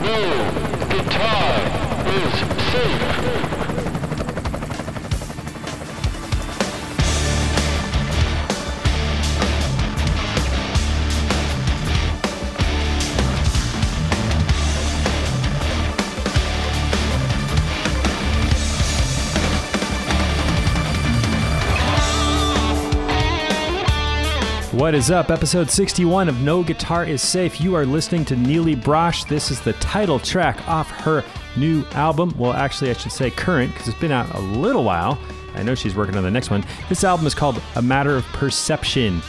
No guitar is safe. What is up? Episode 61 of No Guitar is Safe. You are listening to Nili Brosh. This is the title track off her new album. Well, actually, I should say current because it's been out a little while. I know she's working on the next one. This album is called A Matter of Perception.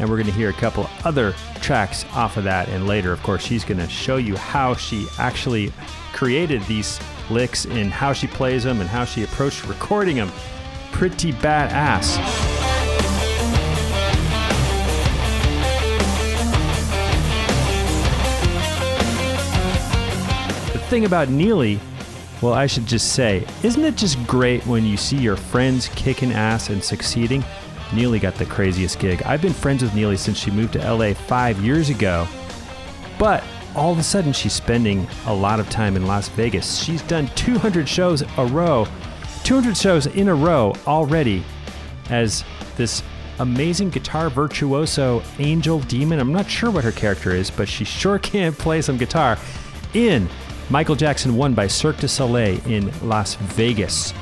And we're going to hear a couple other tracks off of that. And later, of course, she's going to show you how she actually created these licks and how she plays them and how she approached recording them. Pretty badass. Thing about Nili, well, I should just say, isn't it just great when you see your friends kicking ass and succeeding? Nili got the craziest gig. I've been friends with Nili since she moved to LA five years ago, but all of a sudden she's spending a lot of time in Las Vegas. She's done 200 shows a row, 200 shows in a row already as this amazing guitar virtuoso angel demon. I'm not sure what her character is, but she sure can play some guitar in Michael Jackson One by Cirque du Soleil in Las Vegas.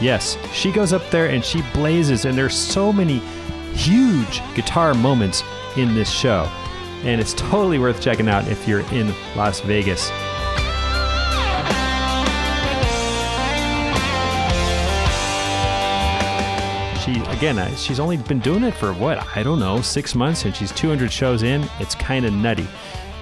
Yes, she goes up there and she blazes, and there's so many huge guitar moments in this show. And it's totally worth checking out if you're in Las Vegas. She again, she's only been doing it for what I don't know, six months, and she's 200 shows in. It's kind of nutty.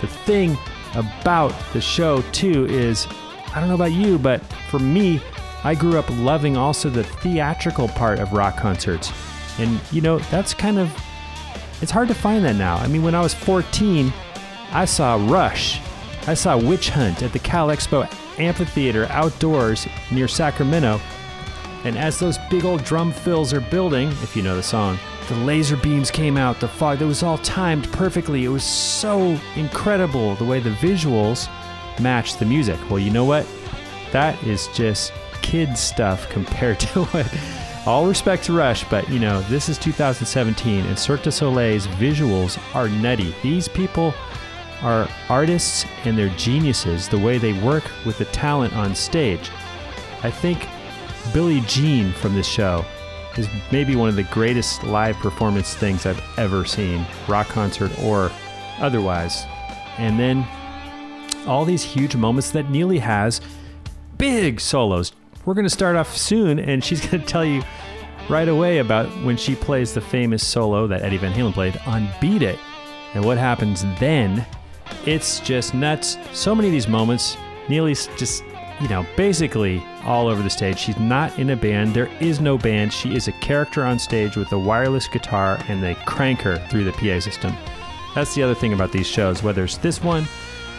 The thing about the show too is, I don't know about you, but for me, I grew up loving also the theatrical part of rock concerts, and you know that's kind of it's hard to find that now. I mean, when I was 14, I saw Rush, I saw Witch Hunt at the Cal Expo Amphitheater outdoors near Sacramento. And as those big old drum fills are building, if you know the song, the laser beams came out, the fog, it was all timed perfectly. It was so incredible the way the visuals matched the music. Well, you know what? That is just kid stuff compared to what. All respect to Rush, but you know, this is 2017 and Cirque du Soleil's visuals are nutty. These people are artists and they're geniuses the way they work with the talent on stage. I think Billie Jean from this show is maybe one of the greatest live performance things I've ever seen, rock concert or otherwise. And then all these huge moments that Nili has, big solos. We're going to start off soon, and she's going to tell you right away about when she plays the famous solo that Eddie Van Halen played on Beat It. And what happens then? It's just nuts. So many of these moments, Nili's just, you know, basically all over the stage. She's not in a band. There is no band. She is a character on stage with a wireless guitar, and they crank her through the PA system. That's the other thing about these shows, whether it's this one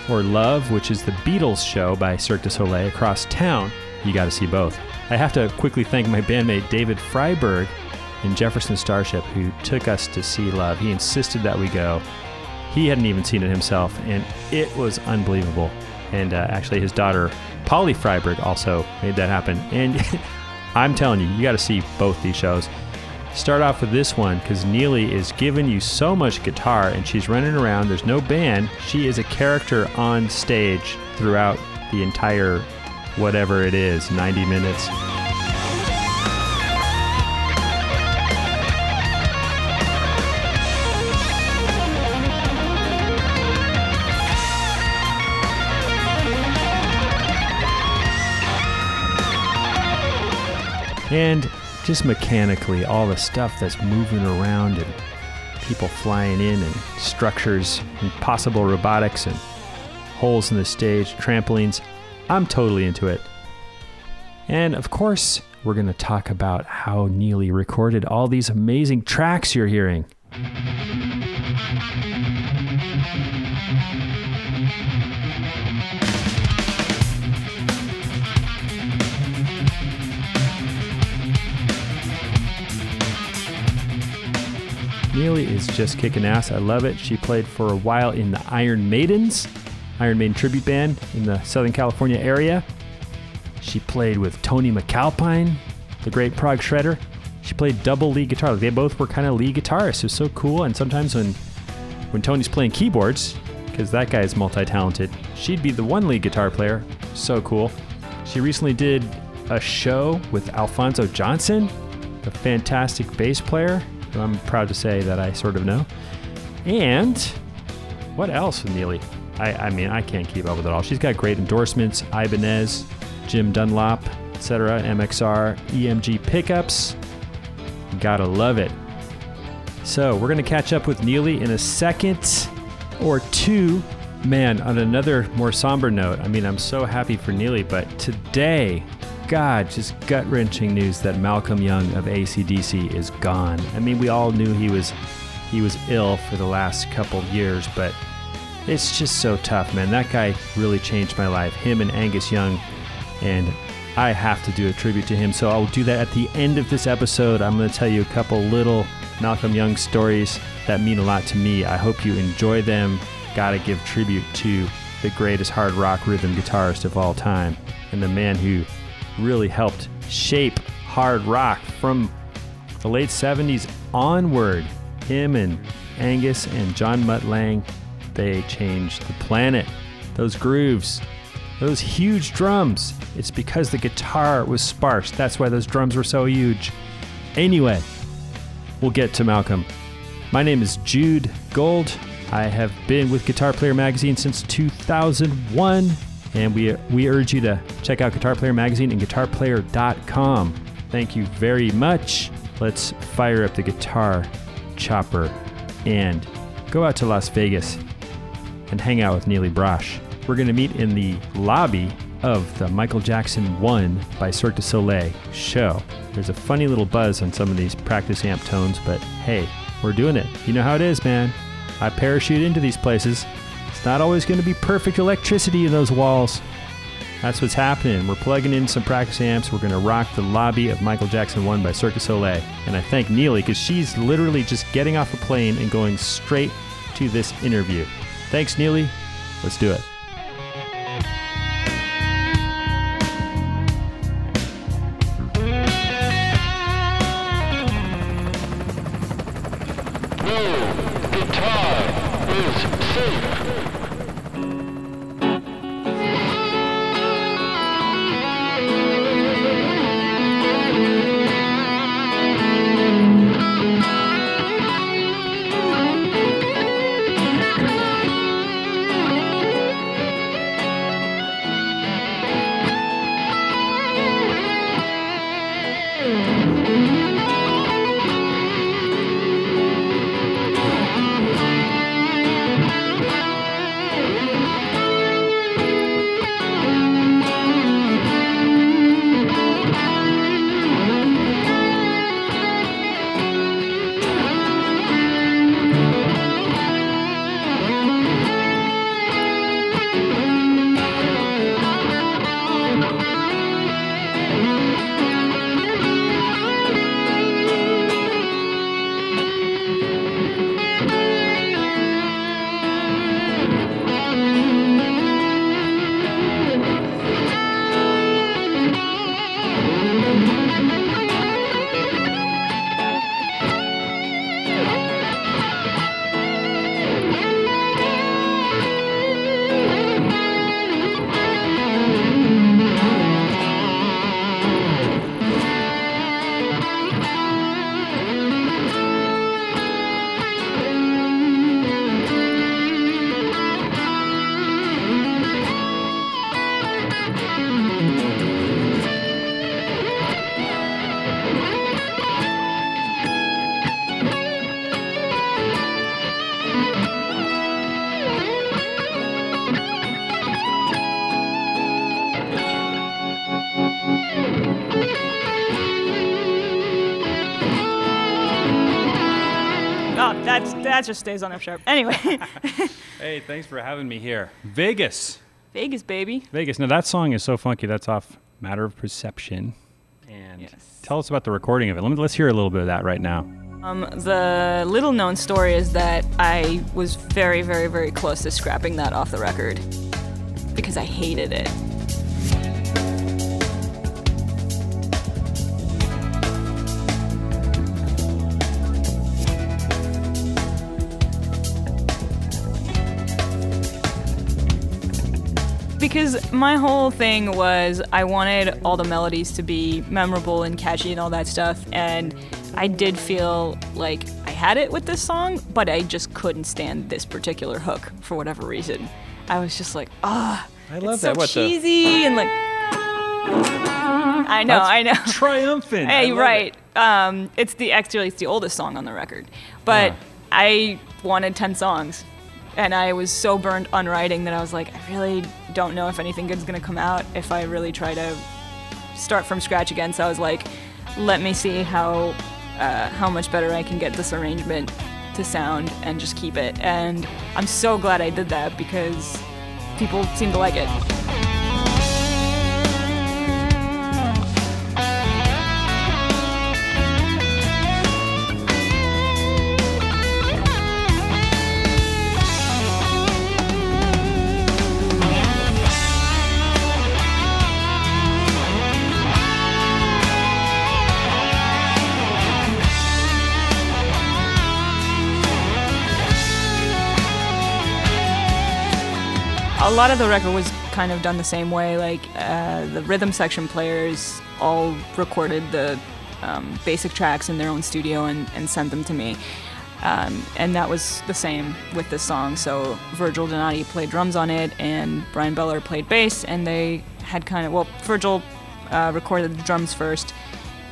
or Love, which is the Beatles show by Cirque du Soleil across town, you got to see both. I have to quickly thank my bandmate David Freiberg in Jefferson Starship, who took us to see Love. He insisted that we go. He hadn't even seen it himself, and it was unbelievable. And uh, actually, his daughter, Polly Freiberg, also made that happen. And I'm telling you, you got to see both these shows. Start off with this one because Nili is giving you so much guitar and she's running around. There's no band. She is a character on stage throughout the entire whatever it is 90 minutes. And just mechanically, all the stuff that's moving around and people flying in and structures and possible robotics and holes in the stage, trampolines. I'm totally into it. And of course, we're going to talk about how Nili recorded all these amazing tracks you're hearing. Nili is just kicking ass. I love it. She played for a while in the Iron Maidens. Iron Maiden tribute band in the Southern California area. She played with Tony MacAlpine, the great prog shredder. She played double lead guitar. They both were kind of lead guitarists. It was so cool. And sometimes when when Tony's playing keyboards, because that guy is multi-talented, she'd be the one lead guitar player. So cool. She recently did a show with Alphonso Johnson, the fantastic bass player, I'm proud to say that I sort of know. And what else Nili? I, I mean, I can't keep up with it all. She's got great endorsements Ibanez, Jim Dunlop, etc., MXR, EMG pickups. Gotta love it. So, we're gonna catch up with Nili in a second or two. Man, on another more somber note, I mean, I'm so happy for Nili, but today, God, just gut wrenching news that Malcolm Young of ACDC is gone. I mean, we all knew he was he was ill for the last couple years, but it's just so tough, man. That guy really changed my life. Him and Angus Young, and I have to do a tribute to him. So I'll do that at the end of this episode. I'm going to tell you a couple little Malcolm Young stories that mean a lot to me. I hope you enjoy them. Gotta give tribute to the greatest hard rock rhythm guitarist of all time and the man who really helped shape hard rock from the late 70s onward. Him and Angus and John Mutt Lange, they changed the planet. Those grooves, those huge drums. It's because the guitar was sparse. That's why those drums were so huge. Anyway, we'll get to Malcolm. My name is Jude Gold. I have been with Guitar Player Magazine since 2001, and we, we urge you to check out Guitar Player Magazine and guitarplayer.com. Thank you very much. Let's fire up the guitar chopper and go out to Las Vegas and hang out with Nili Brosh. We're going to meet in the lobby of the Michael Jackson 1 by Cirque du Soleil show. There's a funny little buzz on some of these practice amp tones, but hey, we're doing it. You know how it is, man. I parachute into these places. It's not always going to be perfect electricity in those walls. That's what's happening. We're plugging in some practice amps. We're going to rock the lobby of Michael Jackson 1 by Cirque du Soleil. And I thank Nili because she's literally just getting off a plane and going straight to this interview. Thanks, Nili. Let's do it. That just stays on F sharp. Anyway, Hey, thanks for having me here. Vegas. Vegas, baby. Vegas. Now, that song is so funky. That's off Matter of Perception. And Yes. tell us about the recording of it. Let me, let's hear a little bit of that right now. Um, the little known story is that I was very, very, very close to scrapping that off the record. because I hated it. Because my whole thing was I wanted all the melodies to be memorable and catchy and all that stuff, and I did feel like I had it with this song, but I just couldn't stand this particular hook for whatever reason. I was just like, ah, I love it's that. so What the- cheesy and like. I know, That's I know. Triumphant. Hey, right. it. Um, it's the actually it's the oldest song on the record, but Ah. I wanted ten songs, and I was so burned on writing that I was like, I really don't know if anything good's gonna come out if I really try to start from scratch again. So I was like, let me see how uh, how much better I can get this arrangement to sound and just keep it. And I'm so glad I did that because people seem to like it. A lot of the record was kind of done the same way. Like uh, the rhythm section players all recorded the um, basic tracks in their own studio and, and sent them to me. Um, and that was the same with this song. So Virgil Donati played drums on it, and Bryan Beller played bass, and they had kind of well, Virgil uh, recorded the drums first.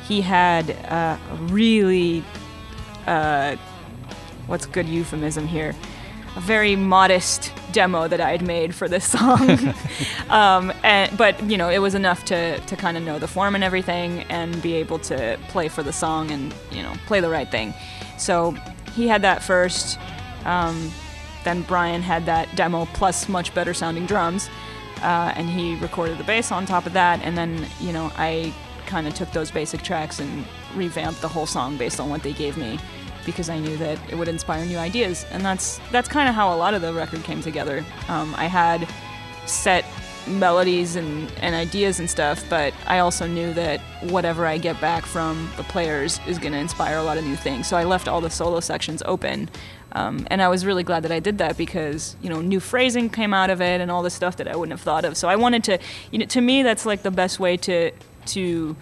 He had uh, a really uh, what's good euphemism here? A very modest demo that I had made for this song. um, and, but, you know, it was enough to, to kind of know the form and everything and be able to play for the song and, you know, play the right thing. So he had that first. Um, then Bryan had that demo plus much better sounding drums. Uh, and he recorded the bass on top of that. And then, you know, I kind of took those basic tracks and revamped the whole song based on what they gave me because I knew that it would inspire new ideas, and that's that's kind of how a lot of the record came together. Um, I had set melodies and, and ideas and stuff, but I also knew that whatever I get back from the players is going to inspire a lot of new things. So I left all the solo sections open. Um, and I was really glad that I did that because you know new phrasing came out of it and all the stuff that I wouldn't have thought of. So I wanted to, you know, to me that's like the best way to to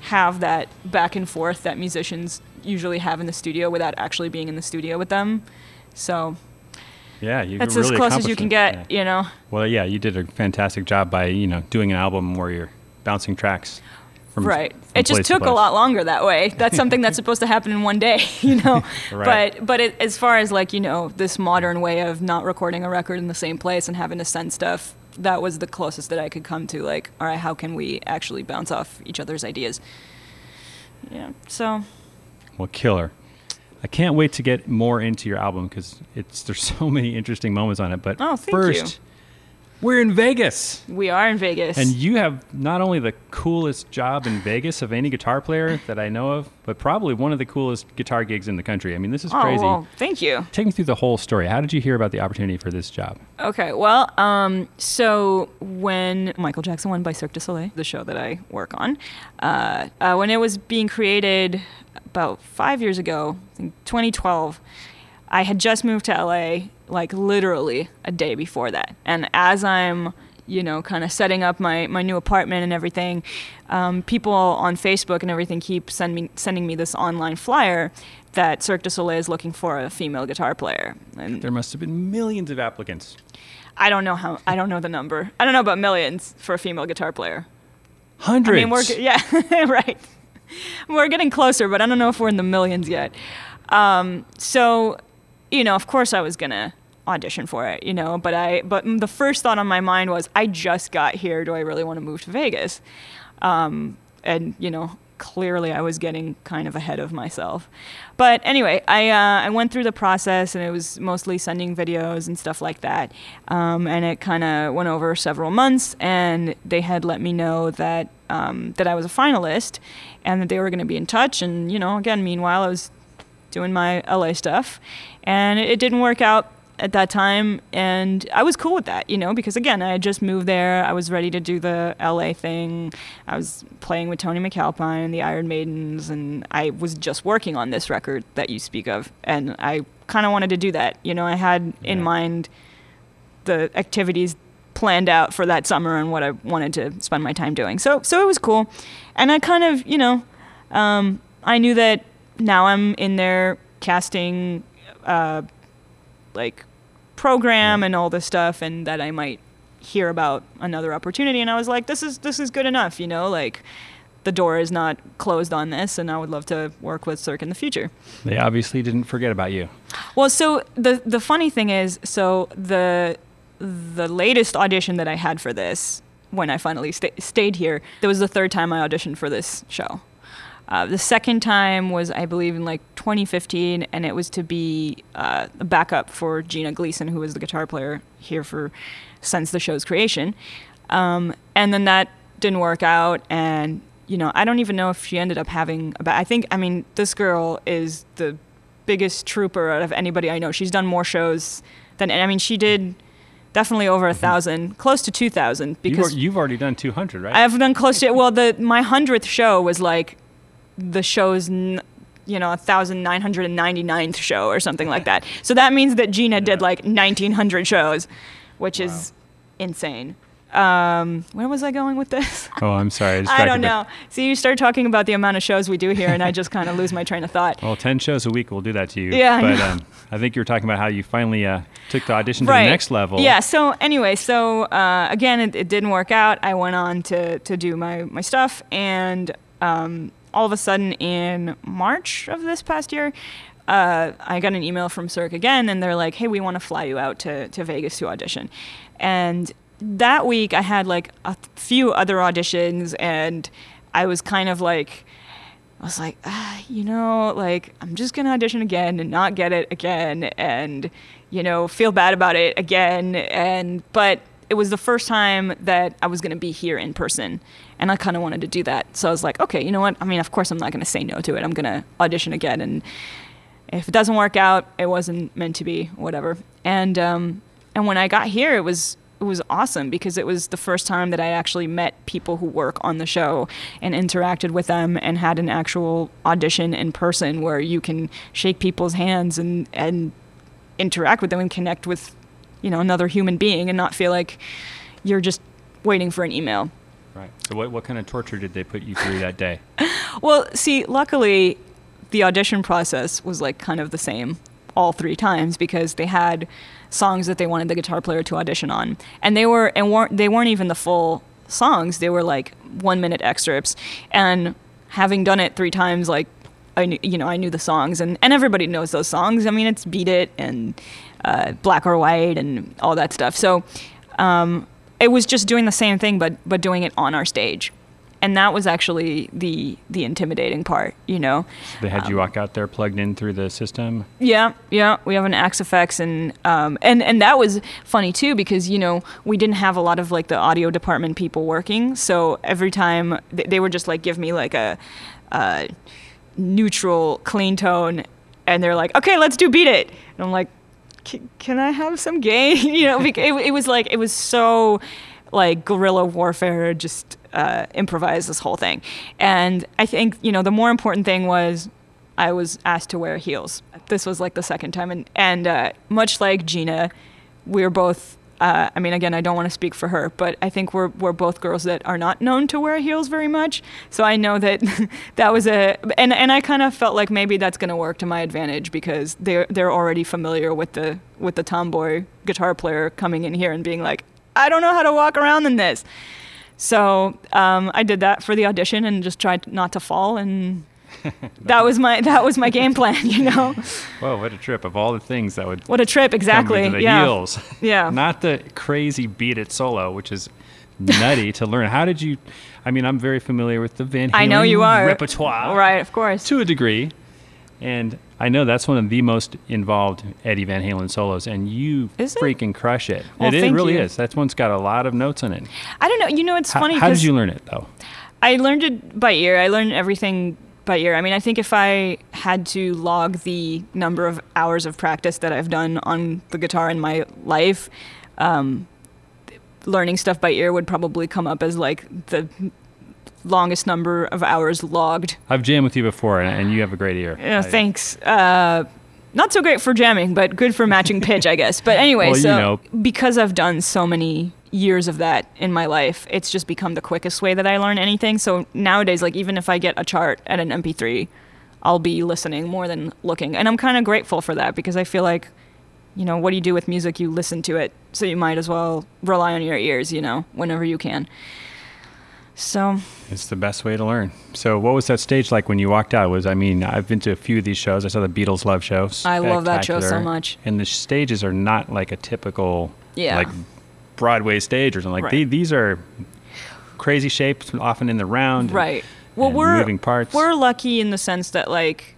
have that back and forth that musicians usually have in the studio without actually being in the studio with them. So Yeah, you that's really as close as you can it. get, Yeah. you know. Well, yeah, you did a fantastic job by you know doing an album where you're bouncing tracks. From, right. from It just place to took a lot longer that way. That's something that's supposed to happen in one day, you know. Right. But but it, as far as like you know this modern way of not recording a record in the same place and having to send stuff, that was the closest that I could come to. Like, all right, how can we actually bounce off each other's ideas? Yeah. So Well, killer. I can't wait to get more into your album because it's there's so many interesting moments on it. But Oh, thank first, we're in Vegas, we are in Vegas. and you have not only the coolest job in Vegas of any guitar player that I know of, but probably one of the coolest guitar gigs in the country. I mean, this is oh, crazy. well, thank you. Take me through the whole story. How did you hear about the opportunity for this job? Okay, well, um, so when Michael Jackson One by Cirque du Soleil, the show that I work on, uh, uh, when it was being created about five years ago, I think 2012, I had just moved to LA, like literally a day before that. And as I'm, you know, kind of setting up my, my new apartment and everything, um, people on Facebook and everything keep send me, sending me this online flyer that Cirque du Soleil is looking for a female guitar player. And There must have been millions of applicants. I don't know how. I don't know the number. I don't know about millions for a female guitar player. Hundreds. I mean, we're yeah, right. We're getting closer, but I don't know if we're in the millions yet. Um, so, you know, of course, I was gonna audition for it, you know. But I, but the first thought on my mind was, I just got here. Do I really want to move to Vegas? Um, and you know, clearly, I was getting kind of ahead of myself. But anyway, I uh, I went through the process, and it was mostly sending videos and stuff like that. Um, and it kind of went over several months, and they had let me know that um, that I was a finalist, and that they were going to be in touch. And you know, again, meanwhile, I was doing my LA stuff, and it, didn't work out at that time, and I was cool with that, you know, because again, I had just moved there. I was ready to do the LA thing. I was playing with Tony MacAlpine, and the Iron Maidens, and I was just working on this record that you speak of, and I kind of wanted to do that. You know, I had in mind the activities planned out for that summer and what I wanted to spend my time doing. So so it was cool, and I kind of you know, um, I knew that now I'm in there casting, uh, like program and all this stuff, and that I might hear about another opportunity. And I was like, this is this is good enough, you know, like. The door is not closed on this, and I would love to work with Cirque in the future. They obviously didn't forget about you. Well, so the the funny thing is, so the the latest audition that I had for this, when I finally sta- stayed here, that was the third time I auditioned for this show. Uh, the second time was, I believe, in like 2015, and it was to be uh, a backup for Gina Gleason, who was the guitar player here for since the show's creation. Um, and then that didn't work out, and you know, I don't even know if she ended up having. A ba- I think, I mean, this girl is the biggest trooper out of anybody I know. She's done more shows than, I mean, she did definitely over a thousand, close to two thousand, because you've already done 200, right? I've done close to well the my hundredth show was like the show's n- you know a thousand nine hundred and ninety ninth show or something like that. So that means that Gina did like nineteen hundred shows, which is insane. Um, where was I going with this? oh, I'm sorry. I distracted don't know. See, you start talking about the amount of shows we do here, and I just kind of lose my train of thought. Well, 10 shows a week will do that to you. Yeah, But know. um, I think you were talking about how you finally uh, took the audition to the next level. Yeah. So anyway, so uh, again, it, it didn't work out. I went on to to do my my stuff, and um, all of a sudden in March of this past year. Uh, I got an email from Cirque again, and they're like, "Hey, we want to fly you out to, to Vegas to audition." And that week, I had like a few other auditions, and I was kind of like, I was like, ah, you know, like I'm just gonna audition again and not get it again, and you know, feel bad about it again. And but it was the first time that I was gonna be here in person, and I kind of wanted to do that. So I was like, okay, you know what? I mean, of course, I'm not gonna say no to it. I'm gonna audition again, and if it doesn't work out, it wasn't meant to be, whatever. And um, and when I got here, it was it was awesome because it was the first time that I actually met people who work on the show and interacted with them and had an actual audition in person where you can shake people's hands and and interact with them and connect with you know another human being and not feel like you're just waiting for an email. Right. So what, what kind of torture did they put you through that day? Well, see, luckily, the audition process was like kind of the same all three times because they had songs that they wanted the guitar player to audition on, and they were and weren't they weren't even the full songs. They were like one minute excerpts, and having done it three times, like I knew, you know, I knew the songs, and and everybody knows those songs. I mean, it's Beat It and uh, Black or White and all that stuff. So. Um, it was just doing the same thing, but but doing it on our stage, and that was actually the the intimidating part, you know. They had Um, you walk out there plugged in through the system. Yeah, yeah, we have an Axe-Fx, and um, and and that was funny too because you know we didn't have a lot of like the audio department people working, so every time th- they would just like give me like a, a neutral, clean tone, and they're like, okay, let's do beat it, and I'm like, "Can- I have some gain? you know, it, it was like it was so like guerrilla warfare, just uh, improvise this whole thing, and I think you know the more important thing was I was asked to wear heels. This was like the second time, and and uh, much like Gina, we were both. Uh, I mean, again, I don't want to speak for her, but I think we're we're both girls that are not known to wear heels very much. So I know that that was a and and I kind of felt like maybe that's going to work to my advantage because they're they're already familiar with the with the tomboy guitar player coming in here and being like, I don't know how to walk around in this. So um, I did that for the audition and just tried not to fall and that was my that was my game plan, you know. Whoa, what a trip! Of all the things that would What a trip, exactly. yeah. heels. Yeah. Not the crazy beat it solo, which is nutty to learn. How did you? I mean, I'm very familiar with the Van Halen I know you are. repertoire, Right, of course. to a degree, and I know that's one of the most involved Eddie Van Halen solos, and you Is it? freaking crush it. Well, it, it really you. is. That one's got a lot of notes in it. I don't know. You know, it's How, funny how did you learn it though? I learned it by ear. I learned everything by ear. I mean, I think if I had to log the number of hours of practice that I've done on the guitar in my life, um, learning stuff by ear would probably come up as like the longest number of hours logged. I've jammed with you before, and, and you have a great ear. Yeah, I- thanks. Uh, not so great for jamming, but good for matching pitch, I guess. But anyway, Well, you so know. because I've done so many years of that in my life, it's just become the quickest way that I learn anything. So nowadays, like even if I get a chart at an MP3, I'll be listening more than looking, and I'm kind of grateful for that because I feel like, you know, what do you do with music? You listen to it, so you might as well rely on your ears, you know, whenever you can. So It's the best way to learn. So, what was that stage like when you walked out? Was I mean, I've been to a few of these shows. I saw the Beatles Love Show. I love that show so much. And the stages are not like a typical, Yeah. like Broadway stage or something. Like Right. these are crazy shapes, often in the round. and- Right. Well, and we're moving parts. we're lucky in the sense that like,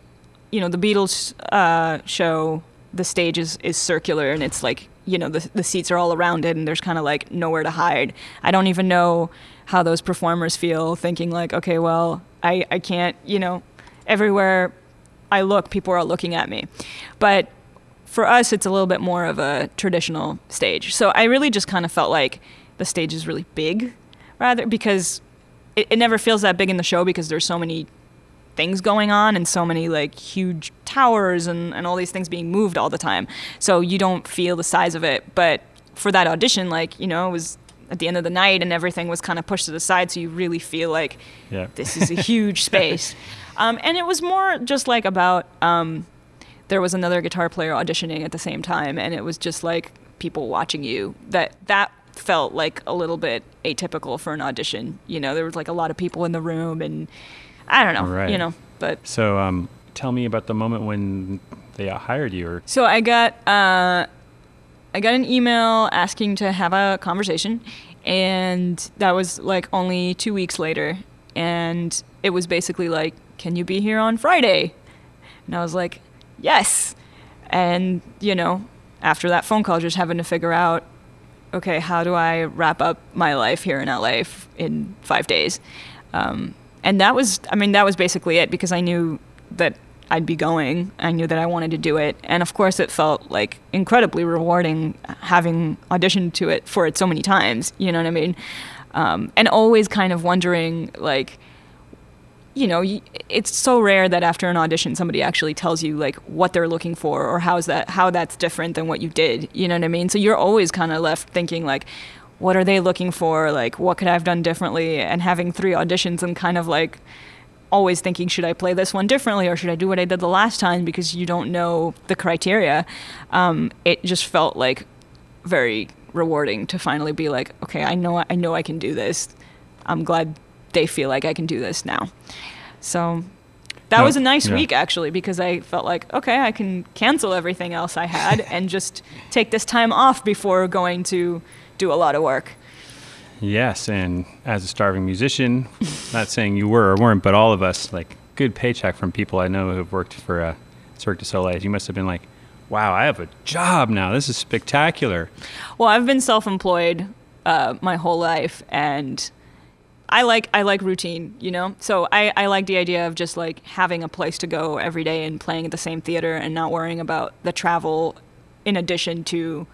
you know, the Beatles uh, show, the stage is, is circular and it's like, you know, the the seats are all around it and there's kind of like nowhere to hide. I don't even know how those performers feel thinking like, okay, well, I I can't, you know, everywhere I look, people are looking at me. But for us, it's a little bit more of a traditional stage. So I really just kind of felt like the stage is really big, rather because it, it never feels that big in the show because there's so many things going on and so many like huge towers and, and all these things being moved all the time. So you don't feel the size of it. But for that audition, like, you know, it was at the end of the night and everything was kind of pushed to the side. So you really feel like Yeah. this is a huge space. Um, and it was more just like about um, there was another guitar player auditioning at the same time, and it was just like people watching you. That that felt like a little bit atypical for an audition. You know, there was like a lot of people in the room, and I don't know, Right. you know, but So, um, tell me about the moment when they hired you, or So I got uh, I got an email asking to have a conversation, and that was like only two weeks later, and it was basically like, "Can you be here on Friday?" And I was like, "Yes," and you know, after that phone call, just having to figure out, okay, how do I wrap up my life here in LA f- in five days? Um, and that was, I mean, that was basically it because I knew that I'd be going. I knew that I wanted to do it. And of course, it felt like incredibly rewarding having auditioned to it for it so many times. You know what I mean? Um, and always kind of wondering, like, you know, it's so rare that after an audition somebody actually tells you like what they're looking for or how's that how that's different than what you did. You know what I mean? So you're always kind of left thinking like what are they looking for? Like what could I have done differently? And having three auditions and kind of like always thinking should I play this one differently or should I do what I did the last time because you don't know the criteria. Um, it just felt like very rewarding to finally be like, okay, I know I know I can do this. I'm glad they feel like I can do this now. So that No, was a nice yeah. week actually because I felt like okay, I can cancel everything else I had and just take this time off before going to do a lot of work. yes, and as a starving musician, not saying you were or weren't, but all of us, like good paycheck from people I know who've worked for uh, Cirque du Soleil. You must have been like, wow, I have a job now. This is spectacular. Well, I've been self-employed uh, my whole life, and I like I like routine, you know. So I I like the idea of just like having a place to go every day and playing at the same theater and not worrying about the travel, in addition to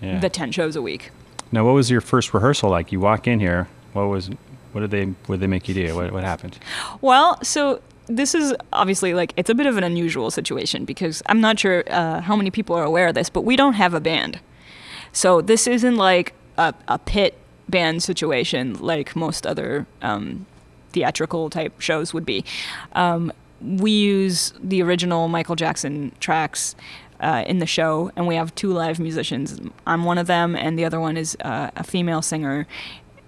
Yeah. the ten shows a week. Now, what was your first rehearsal like? You walk in here. What was? What did they? What did they make you do? What, what happened? Well, so this is obviously like it's a bit of an unusual situation because I'm not sure uh, how many people are aware of this, but we don't have a band. So this isn't like a, a pit band situation like most other um, theatrical type shows would be. Um, we use the original Michael Jackson tracks uh, in the show, and we have two live musicians. I'm one of them, and the other one is uh, a female singer,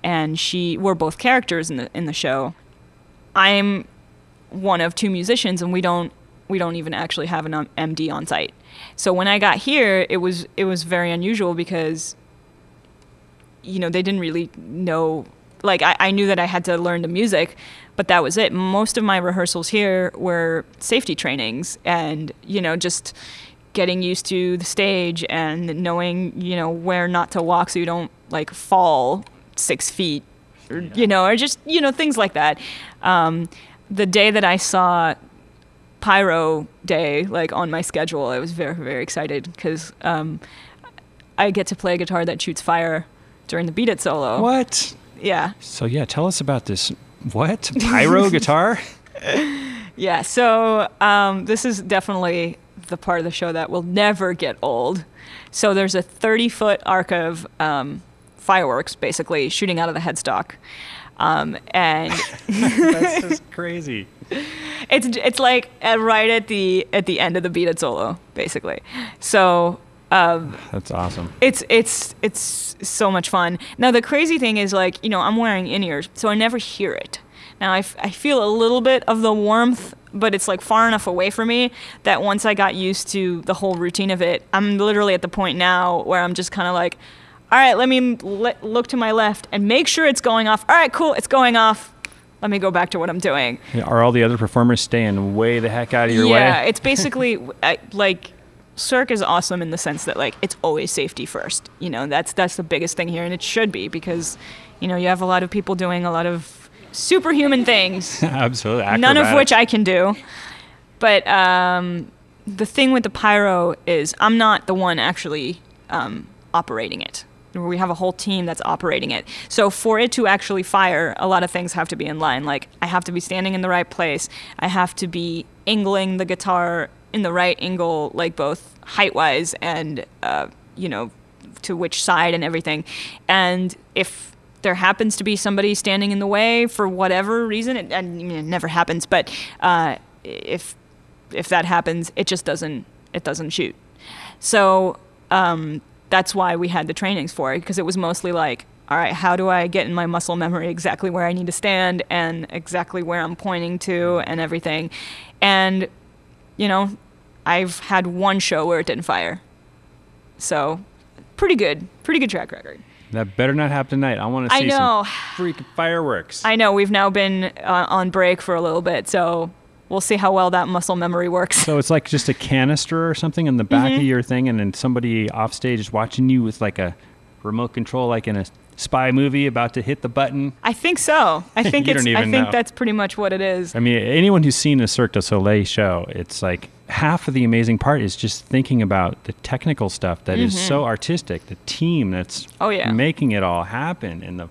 and she. We're both characters in the in the show. I'm one of two musicians, and we don't we don't even actually have an um, MD on site. So when I got here, it was it was very unusual because you know they didn't really know. Like I, I knew that I had to learn the music, but that was it. Most of my rehearsals here were safety trainings, and you know just getting used to the stage and knowing you know where not to walk so you don't like fall six feet or, you know or just you know things like that um, the day that I saw Pyro Day like on my schedule, I was very very excited because um, I get to play a guitar that shoots fire during the Beat It solo. What? Yeah, So yeah, tell us about this. What pyro guitar? yeah. So um, this is definitely the part of the show that will never get old. So there's a 30 foot arc of um, fireworks basically shooting out of the headstock. Um, and That's just crazy. it's it's like at, right at the at the end of the beat it solo basically so um, That's awesome. it's it's it's so much fun. Now the crazy thing is like you know i'm wearing in-ears so i never hear it. Now I, f- I feel a little bit of the warmth but it's like far enough away from me that once i got used to the whole routine of it i'm literally at the point now where i'm just kind of like all right let me le- look to my left and make sure it's going off. All right cool it's going off. Let me go back to what i'm doing. Are all the other performers staying way the heck out of your yeah, way? Yeah, it's basically I, like Cirque is awesome in the sense that like it's always safety first. You know, that's that's the biggest thing here, and it should be because you know you have a lot of people doing a lot of superhuman things, Absolutely. none of which I can do. But um, the thing with the pyro is I'm not the one actually um, operating it. We have a whole team that's operating it. So for it to actually fire, a lot of things have to be in line. Like I have to be standing in the right place. I have to be angling the guitar in the right angle, like both height wise and uh, you know to which side and everything. And if there happens to be somebody standing in the way for whatever reason, it, and it never happens, but uh, if if that happens, it just doesn't it doesn't shoot. So um, that's why we had the trainings for it because it was mostly like, all right, how do I get in my muscle memory exactly where I need to stand and exactly where I'm pointing to and everything, and you know, I've had one show where it didn't fire, so pretty good, pretty good track record. That better not happen tonight. I want to I see know. some freak fireworks. I know we've now been uh, on break for a little bit, so we'll see how well that muscle memory works. so it's like just a canister or something in the back Mm-hmm. of your thing, and then somebody off stage is watching you with like a remote control, like in a spy movie, about to hit the button. I think so. I think it's. I think know. that's pretty much what it is. I mean, anyone who's seen a Cirque du Soleil show, it's like half of the amazing part is just thinking about the technical stuff that is so artistic, the team that's Mm-hmm. Oh, yeah. making it all happen, and the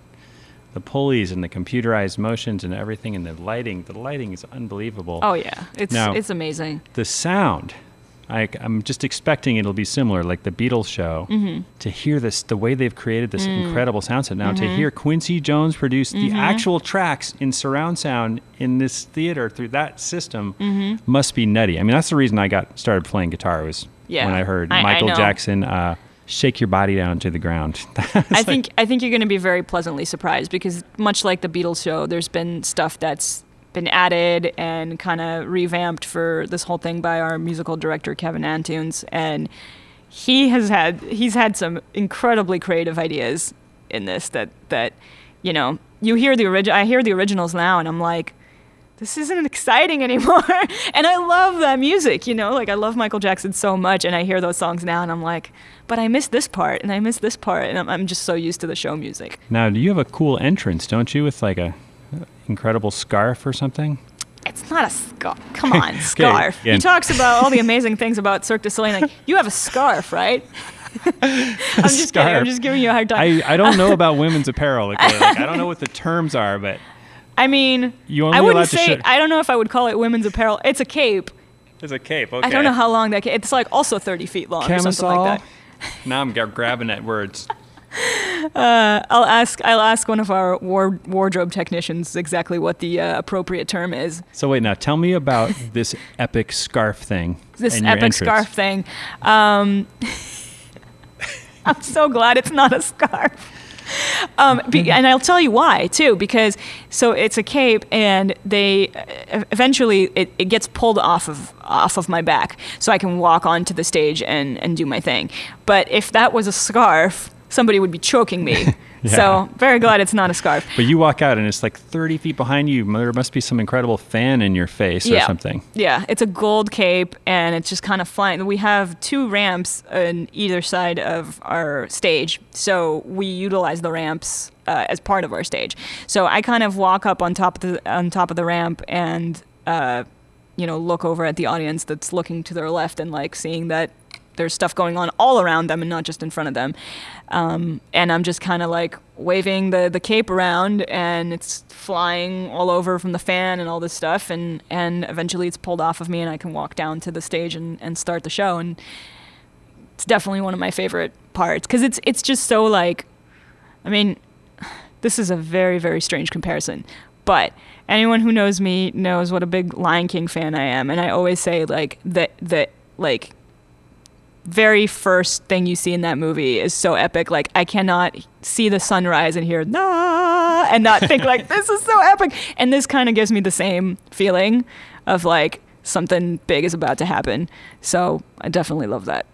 the pulleys and the computerized motions and everything, and the lighting. The lighting is unbelievable. Oh yeah, it's Now- it's amazing. the sound I, i'm just expecting it'll be similar like the beatles show Mm-hmm. to hear this the way they've created this Mm. incredible sound set now to hear quincy jones produce the Mm-hmm. actual tracks in surround sound in this theater through that system Mm-hmm. must be nutty i mean that's the reason i got started playing guitar was Yeah. when i heard I- I michael know. jackson uh, shake your body down to the ground I think I think you're going to be very pleasantly surprised because much like the Beatles show, there's been stuff that's been added and kind of revamped for this whole thing by our musical director Kevin Antunes, and he has had he's had some incredibly creative ideas in this that that you know you hear the original I hear the originals now and I'm like this isn't exciting anymore. and I love that music, you know, like I love Michael Jackson so much, and I hear those songs now, and I'm like, but I miss this part, and I miss this part, and I'm, I'm just so used to the show music. now do you have a cool entrance don't you with like a incredible scarf or something It's not a scarf. Come on, scarf. He talks about all the amazing things about Cirque du Soleil. Like, you have a scarf, right? I'm just kidding. I'm just giving you a hard time. I, I don't know about women's apparel. Like, like, I don't know what the terms are, but I mean, I wouldn't say. I don't know if I would call it women's apparel. It's a cape. It's a cape. Okay. I don't know how long that. Ca- it's like also 30 feet long or something Camisole. like that. now I'm gra- grabbing at words. I'll ask. I'll ask one of our war, wardrobe technicians exactly what the uh, appropriate term is. So wait, now tell me about this epic scarf thing. This epic entrance. scarf thing. Um, I'm so glad it's not a scarf. Um, be, and I'll tell you why too, because so it's a cape, and they uh, eventually it, it gets pulled off of off of my back, so I can walk onto the stage and and do my thing. But if that was a scarf, somebody would be choking me. Yeah. So very glad it's not a scarf. But you walk out and it's like 30 feet behind you. There must be some incredible fan in your face or something. Yeah, it's a gold cape and it's just kind of flying. We have two ramps on either side of our stage, so we utilize the ramps uh, as part of our stage. So I kind of walk up on top of the on top of the ramp and uh, you know look over at the audience that's looking to their left and like seeing that there's stuff going on all around them and not just in front of them. Um, and I'm just kind of like waving the, the cape around and it's flying all over from the fan and all this stuff. And, and eventually it's pulled off of me and I can walk down to the stage and, and start the show. And it's definitely one of my favorite parts because it's, it's just so like, I mean, this is a very, very strange comparison, but anyone who knows me knows what a big Lion King fan I am. And I always say like that, that like very first thing you see in that movie is so epic. Like I cannot see the sunrise and hear nah and not think like this is so epic. And this kind of gives me the same feeling of like something big is about to happen. So I definitely love that.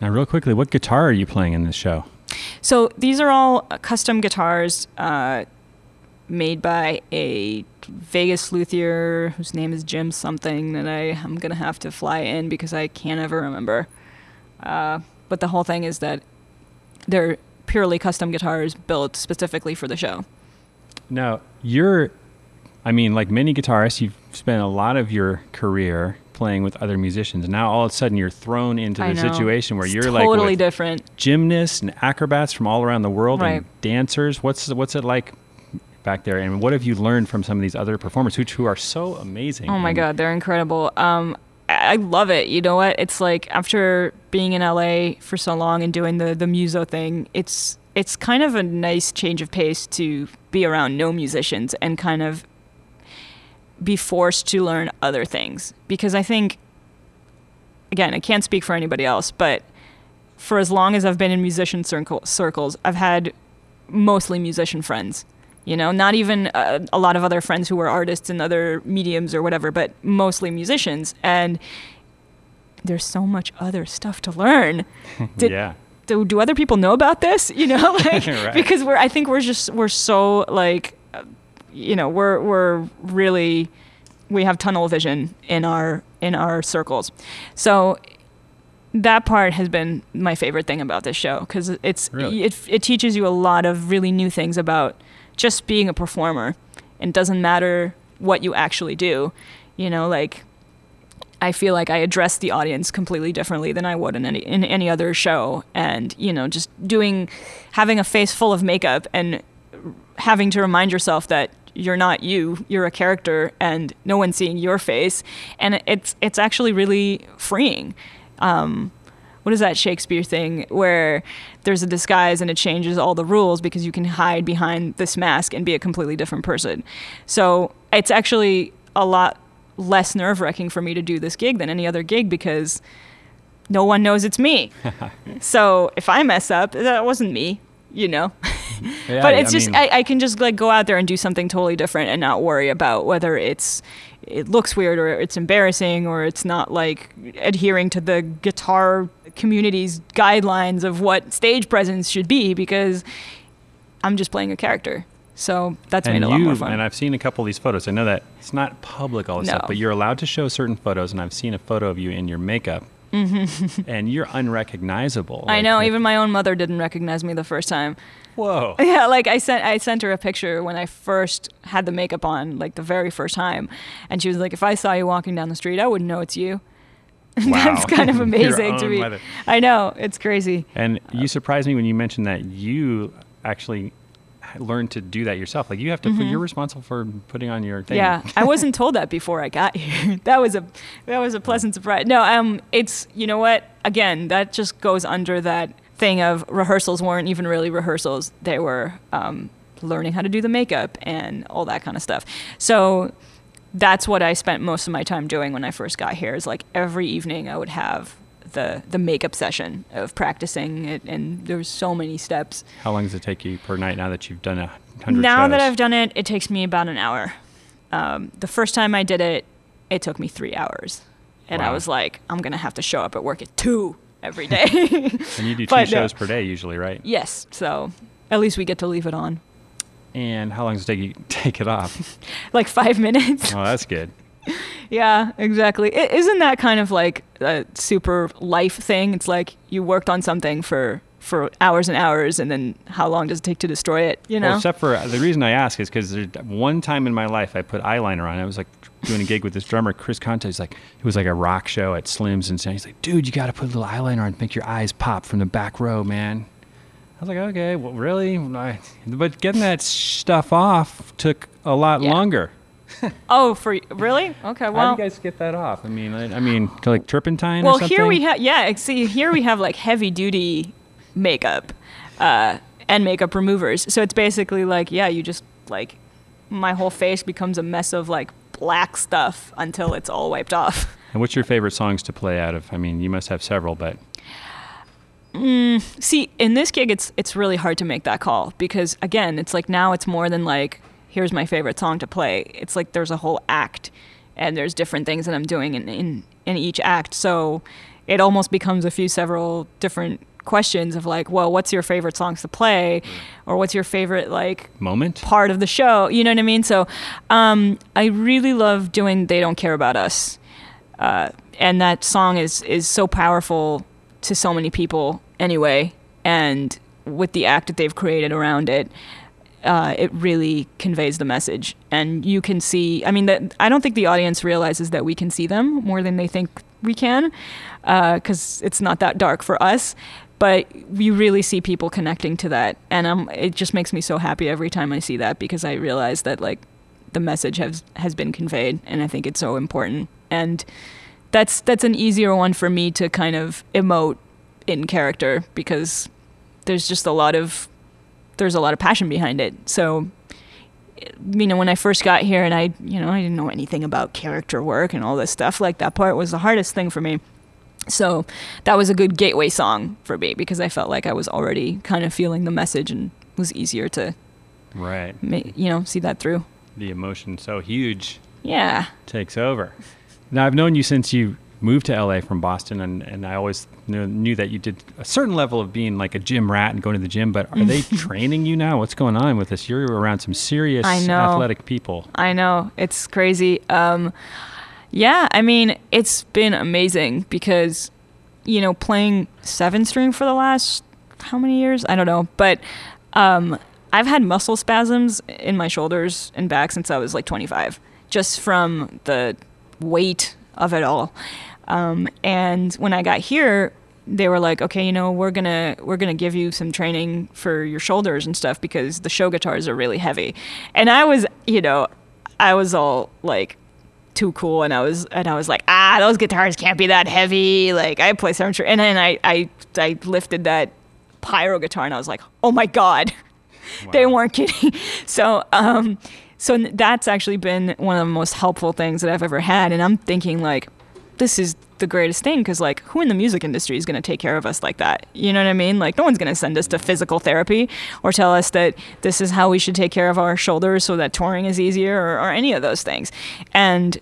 Now, real quickly, what guitar are you playing in this show? So these are all custom guitars uh, made by a Vegas luthier whose name is Jim something that I I'm gonna have to fly in because I can't ever remember. Uh, but the whole thing is that they're purely custom guitars built specifically for the show. Now, you're, I mean, like many guitarists, you've spent a lot of your career playing with other musicians. Now, all of a sudden, you're thrown into I the know. situation where It's you're like totally different. gymnasts and acrobats from all around the world and dancers. What's what's it like back there? And what have you learned from some of these other performers who, who are so amazing? Oh my god, they're incredible. Um, I love it. You know what? It's like after being in LA for so long and doing the the muso thing, it's it's kind of a nice change of pace to be around no musicians and kind of be forced to learn other things because I think again, I can't speak for anybody else, but for as long as I've been in musician circle, circles, I've had mostly musician friends. You know, not even uh, a lot of other friends who were artists in other mediums or whatever, but mostly musicians. And there's so much other stuff to learn. Did, yeah. do, do other people know about this? You know, like Right. because we're I think we're just we're so like uh, you know, we're we're really we have tunnel vision in our in our circles. So that part has been my favorite thing about this show because it's Really? it it teaches you a lot of really new things about just being a performer. and doesn't matter what you actually do. You know, like I feel like I address the audience completely differently than I would in any in any other show. And you know, just doing having a face full of makeup and having to remind yourself that you're not you, you're a character, and no one's seeing your face. And it's it's actually really freeing. Um, what is that Shakespeare thing where there's a disguise and it changes all the rules because you can hide behind this mask and be a completely different person. So it's actually a lot less nerve wracking for me to do this gig than any other gig because no one knows it's me. so if I mess up, that wasn't me, you know. Yeah, but I it's just mean- I, I can just like go out there and do something totally different and not worry about whether it's it looks weird or it's embarrassing or it's not like adhering to the guitar community's guidelines of what stage presence should be because I'm just playing a character. So that's and made a lot more fun. and I've seen a couple of these photos. I know that it's not public all this No. stuff, but you're allowed to show certain photos, and I've seen a photo of you in your makeup, mm-hmm. and you're unrecognizable. I know, like, even my own mother didn't recognize me the first time. whoa. Yeah, like I sent I sent her a picture when I first had the makeup on, like the very first time, and she was like, "If I saw you walking down the street, I wouldn't know it's you." That's kind of amazing to me. mother. I know it's crazy. And you surprised me when you mentioned that you actually learned to do that yourself. Like you have to, put, you're responsible for putting on your thing. Mm-hmm. Yeah, I wasn't told that before I got here. that was a that was a pleasant surprise. No, um, it's you know what? Again, that just goes under that thing of rehearsals weren't even really rehearsals. They were um, learning how to do the makeup and all that kind of stuff. So that's what I spent most of my time doing when I first got here. Is like every evening I would have the the makeup session of practicing it, and there was so many steps. How long does it take you per night now that you've done a hundred Now shows? that I've done it, it takes me about an hour. Um, the first time I did it, it took me three hours, and I was like, I'm gonna have to show up at work at two every day. and you do two but shows per day usually, right? yes, so at least we get to leave it on, And how long does it take you to take it off? like five minutes. oh, that's good. yeah, exactly. is isn't that kind of like a super life thing? It's like you worked on something for for hours and hours, and then how long does it take to destroy it? You know. Well, except for uh, the reason I ask is because one time in my life I put eyeliner on. I was like doing a gig with this drummer, Chris Conte. He's like, it was like a rock show at Slim's, and he's like, dude, you got to put a little eyeliner on to make your eyes pop from the back row, man. I was like, okay, well, really? I- But getting that stuff off took a lot Yeah. longer. oh, for really? Okay. Well, How do you guys get that off? I mean, I, I mean, like turpentine or well, here we have yeah. See, here we have like heavy duty makeup uh, and makeup removers. So it's basically like yeah, you just like my whole face becomes a mess of like black stuff until it's all wiped off. And what's your favorite songs to play out of? I mean, you must have several, but See, in this gig, it's it's really hard to make that call because again, it's like now it's more than like here's my favorite song to play. It's like there's a whole act, and there's different things that I'm doing in in, in each act. So it almost becomes a few several different questions of like, well, what's your favorite songs to play, or what's your favorite like moment? part of the show. You know what I mean? So um, I really love doing "They Don't Care About Us," uh, and that song is is so powerful to so many people anyway. And with the act that they've created around it, uh, it really conveys the message. And you can see. I mean, that I don't think the audience realizes that we can see them more than they think we can, because it's not that dark for us. But you really see people connecting to that, and um, it just makes me so happy every time I see that because I realize that like the message has has been conveyed, and I think it's so important. And that's that's an easier one for me to kind of emote in character because there's just a lot of there's a lot of passion behind it. So you know when I first got here and I you know I didn't know anything about character work and all this stuff like that part was the hardest thing for me. So that was a good gateway song for me because I felt like I was already kind of feeling the message and was easier to Right. ma- you know see that through. The emotion so huge Yeah. takes over. Now, I've known you since you moved to LA from Boston, and, and I always knew, knew that you did a certain level of being like a gym rat and going to the gym. But are they training you now? What's going on with this? You're around some serious I know. athletic people. I know it's crazy. Um, yeah, I mean it's been amazing because you know playing seven string for the last how many years I don't know, but um, I've had muscle spasms in my shoulders and back since I was like 25, just from the weight of it all. Um, and when I got here, they were like, okay, you know, we're gonna we're gonna give you some training for your shoulders and stuff because the show guitars are really heavy. And I was, you know, I was all like too cool and I was and I was like, ah, those guitars can't be that heavy. Like I play string and then I I I lifted that pyro guitar and I was like, oh my god. they weren't kidding. So um so that's actually been one of the most helpful things that I've ever had and I'm thinking like this is the greatest thing because like who in the music industry is going to take care of us like that? You know what i mean? Like no one's going to send us to physical therapy or tell us that this is how we should take care of our shoulders so that touring is easier or, or any of those things. And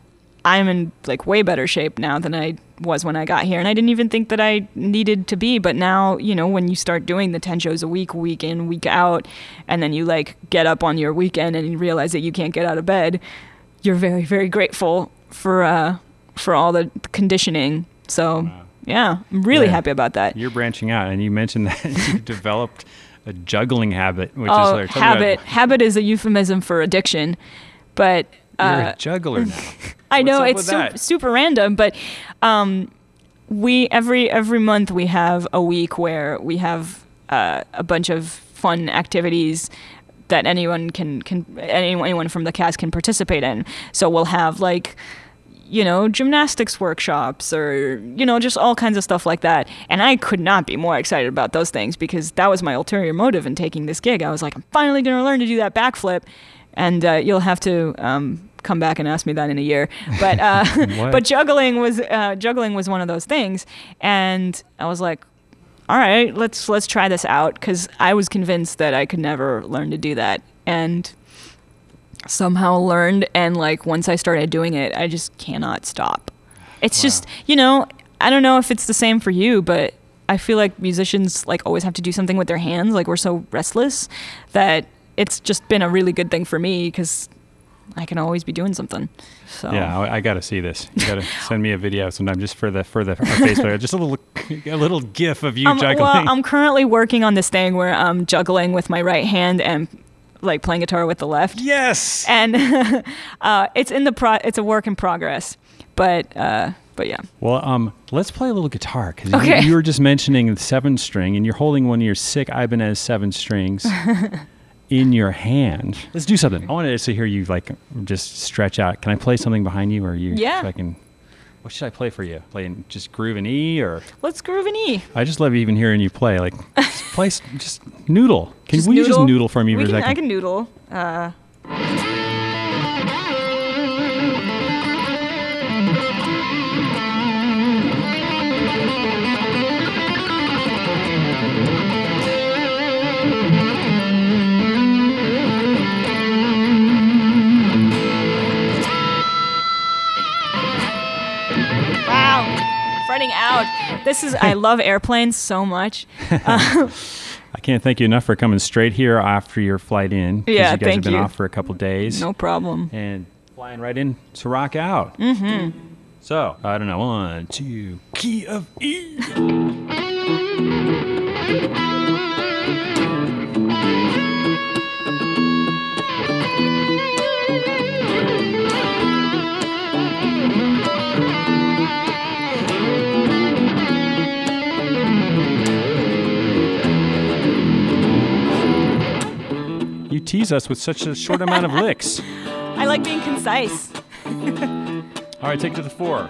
i'm in like way better shape now than i was when i got here and i didn't even think that i needed to be but now you know when you start doing the 10 shows a week week in week out and then you like get up on your weekend and you realize that you can't get out of bed you're very very grateful for uh for all the conditioning so yeah i'm really Yeah. happy about that You're branching out, and you mentioned that you developed a juggling habit, which is oh like, tell about- habit habit is a euphemism for addiction but You're uh, a juggler now. I know it's super, super random, but um, we every every month we have a week where we have uh, a bunch of fun activities that anyone can can anyone anyone from the cast can participate in. So we'll have like you know gymnastics workshops or you know just all kinds of stuff like that. And I could not be more excited about those things because that was my ulterior motive in taking this gig. I was like, I'm finally going to learn to do that backflip, and uh, you'll have to. Um, come back and ask me that in a year but uh, but juggling was uh, juggling was one of those things and i was like all right let's let's try this out because i was convinced that i could never learn to do that and somehow learned and like once i started doing it i just cannot stop it's just you know i don't know if it's the same for you but i feel like musicians like always have to do something with their hands like we're so restless that it's just been a really good thing for me because I can always be doing something. So Yeah, I, I got to see this. You got to send me a video sometime just for the for the Facebook, just a little a little gif of you Um, juggling. well, I'm currently working on this thing where I'm juggling with my right hand and like playing guitar with the left. yes. And uh, it's in the pro. It's a work in progress. But uh, but yeah. Well, um, let's play a little guitar because Okay. you, you were just mentioning the seven string, and you're holding one of your sick Ibanez seven strings in your hand. Let's do something. I wanted to hear you like just stretch out. Can I play something behind you, or you? Yeah. So I can. What should I play for you? Playing just groove and E, or Let's groove an E. I just love even hearing you play. Like, just play, just noodle. Can Just will you just noodle? noodle for me We for a second? I can noodle. Uh, Fretting out. This is, I love airplanes so much. I can't thank you enough for coming straight here after your flight in. Yeah, you guys have been you. off for a couple days. No problem. and flying right in to rock out. Mm-hmm. So I don't know. One, two, key of E. You tease us with such a short amount of licks. I like being concise. All right, take it to the four.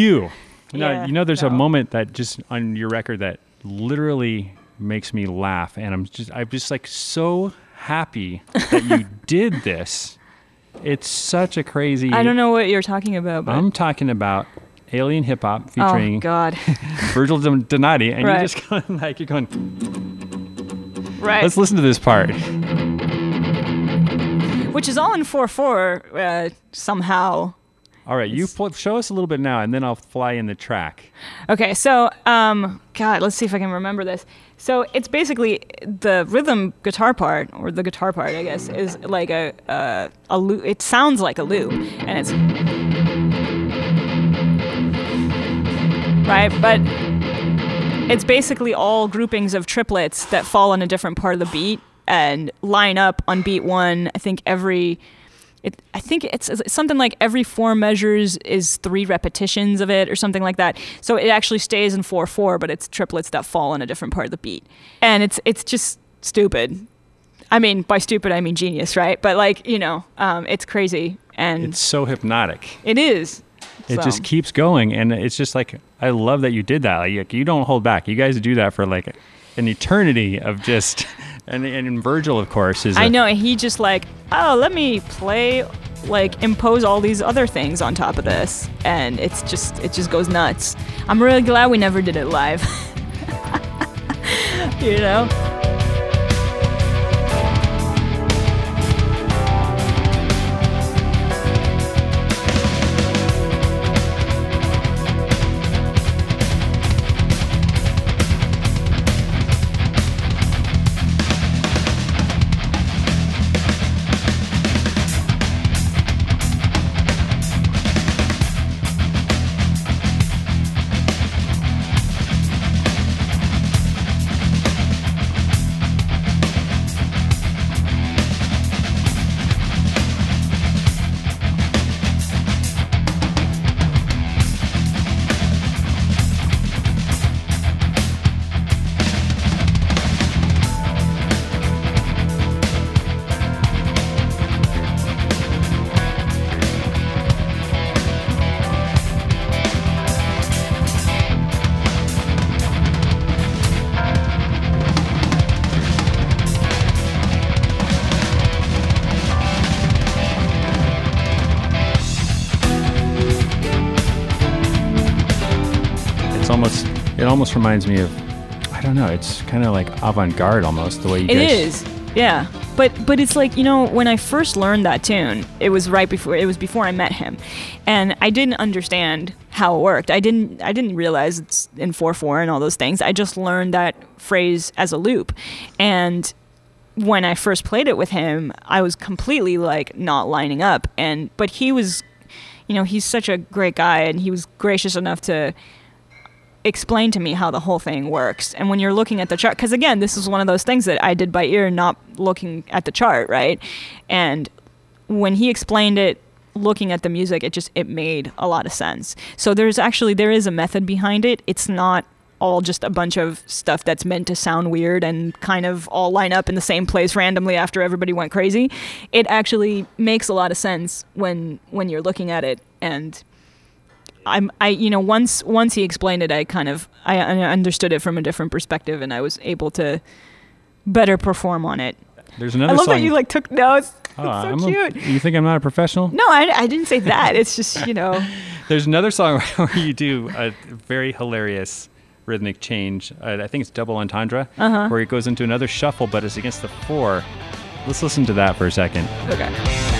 You. No, Yeah, you know, there's a moment that just on your record that literally makes me laugh, and I'm just, I'm just like so happy that you did this. It's such a crazy. I don't know what you're talking about, but I'm talking about alien hip hop oh featuring god, Virgil Don- Donati, and Right. you're just going like you're going. right? Let's listen to this part. Which is all in four four uh, somehow. All right, you pl- show us a little bit now, and then I'll fly in the track. Okay, so um, God, let's see if I can remember this. So it's basically the rhythm guitar part, or the guitar part, I guess, is like a uh, a loop. It sounds like a loop, and it's right, but it's basically all groupings of triplets that fall on a different part of the beat and line up on beat one. I think every it, I think it's, something like every four measures is three repetitions of it or something like that. So it actually stays in four four, but it's triplets that fall in a different part of the beat, and it's it's just stupid. I mean, by stupid I mean genius, right? But like you know, um, it's crazy, and It's so hypnotic. it is. It So, just keeps going, and it's just like I love that you did that. Like you don't hold back. You guys do that for like an eternity of just. And, and Virgil, of course, is. I a- know, and he just like, oh, let me play, like impose all these other things on top of this, and it's just it just goes nuts. I'm really glad we never did it live. you know. Almost reminds me of I don't know. It's kind of like avant-garde almost the way you It guys. is, yeah. But but it's like you know when I first learned that tune, it was right before it was before I met him, and I didn't understand how it worked. I didn't I didn't realize it's in four four and all those things. I just learned that phrase as a loop, and when I first played it with him, I was completely like not lining up, and but he was, you know, he's such a great guy, and he was gracious enough to explain to me how the whole thing works. And when you're looking at the chart, because again, this is one of those things that I did by ear, not looking at the chart, right? And when he explained it, looking at the music, it just it made a lot of sense. So there's actually there is a method behind it. It's not all just a bunch of stuff that's meant to sound weird and kind of all line up in the same place randomly after everybody went crazy. It actually makes a lot of sense when when you're looking at it and I'm I you know once once he explained it I kind of I, I understood it from a different perspective and I was able to better perform on it. There's another song. I love song. that you like took notes. Oh, it's so I'm a- cute. you think I'm not a professional? no, I, I didn't say that. It's just you know There's another song where you do a very hilarious rhythmic change. Uh, I think it's double entendre, Uh-huh. where it goes into another shuffle, but it's against the four. Let's listen to that for a second. okay.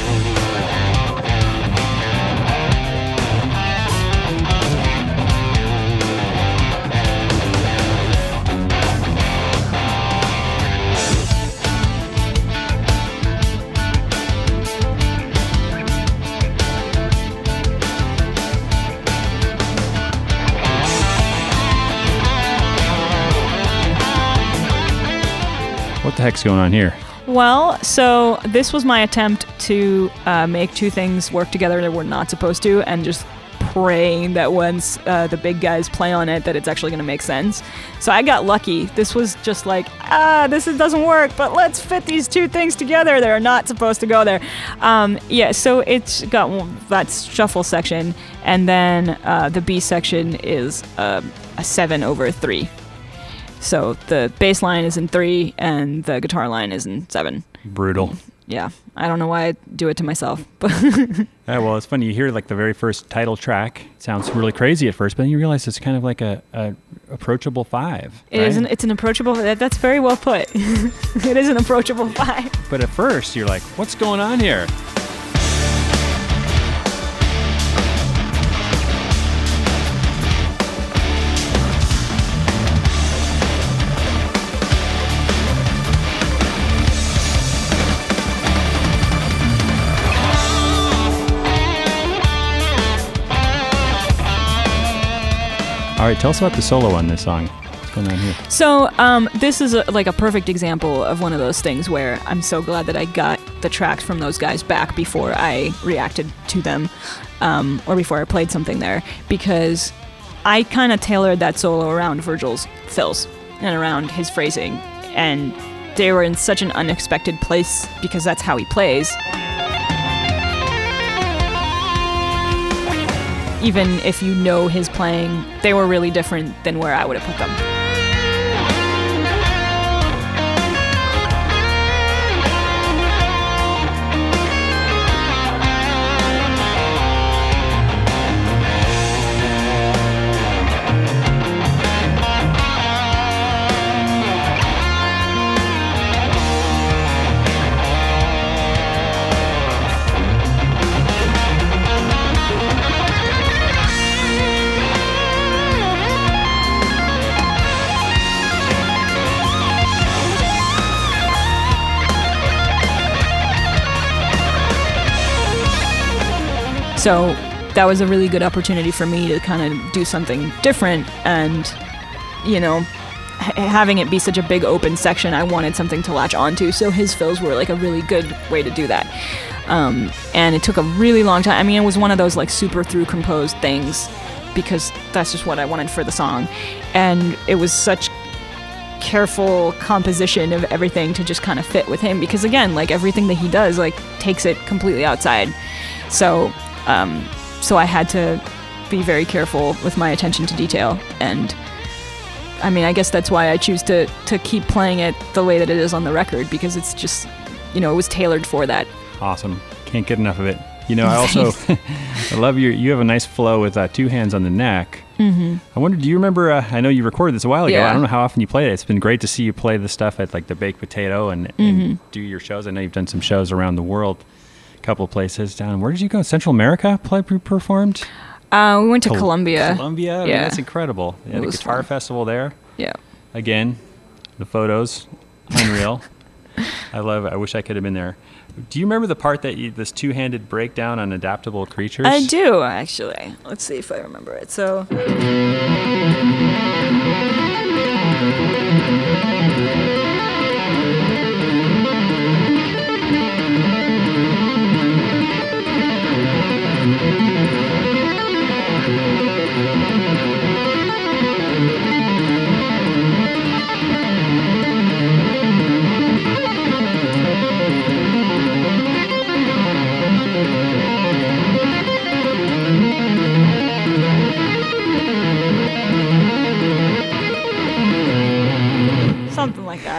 What the heck's going on here? Well, so this was my attempt to uh, make two things work together that were not supposed to, and just praying that once uh, the big guys play on it, that it's actually going to make sense. So I got lucky. This was just like, ah, this is- doesn't work, but let's fit these two things together. They're not supposed to go there. Um, yeah, so it's got that shuffle section, and then uh, the B section is uh, a seven over three. So the bass line is in three, and the guitar line is in seven Brutal. yeah i don't know why i do it to myself but Yeah, well, it's funny. You hear like the very first title track. It sounds really crazy at first, but then you realize it's kind of like a, a approachable five. it right? is an, it's an approachable that, that's very well put it is an approachable five. But at first, you're like, "What's going on here?" All right, tell us about the solo on this song. What's going on here? so um, this is a, like a perfect example of one of those things where i'm so glad that i got the tracks from those guys back before i reacted to them um, or before i played something there because i kind of tailored that solo around virgil's fills and around his phrasing and they were in such an unexpected place because that's how he plays even if you know his playing, they were really different than where I would have put them. So that was a really good opportunity for me to kind of do something different and, you know, having it be such a big open section, I wanted something to latch onto. So his fills were like a really good way to do that. Um, and it took a really long time. I mean, it was one of those like super through composed things because that's just what I wanted for the song. And it was such careful composition of everything to just kind of fit with him because again like everything that he does like takes it completely outside so um, so i had to be very careful with my attention to detail and i mean i guess that's why i choose to to keep playing it the way that it is on the record because it's just you know it was tailored for that Awesome. Can't get enough of it. You know, I also I love your. You have a nice flow with uh, two hands on the neck. Mm-hmm. I wonder, do you remember? Uh, I know you recorded this a while ago. Yeah. I don't know how often you play it. It's been great to see you play the stuff at like the Baked Potato and, and Mm-hmm. do your shows. I know you've done some shows around the world, couple of places down. Where did you go? Central America? Play performed. Uh, we went to Col- Colombia. Colombia. I mean, Yeah. that's incredible. Yeah, It the guitar fun. festival there. Yeah. Again, the photos, unreal. I love. it. I wish I could have been there. Do you remember the part that you, this two-handed breakdown on adaptable creatures? I do actually. Let's see if I remember it. So.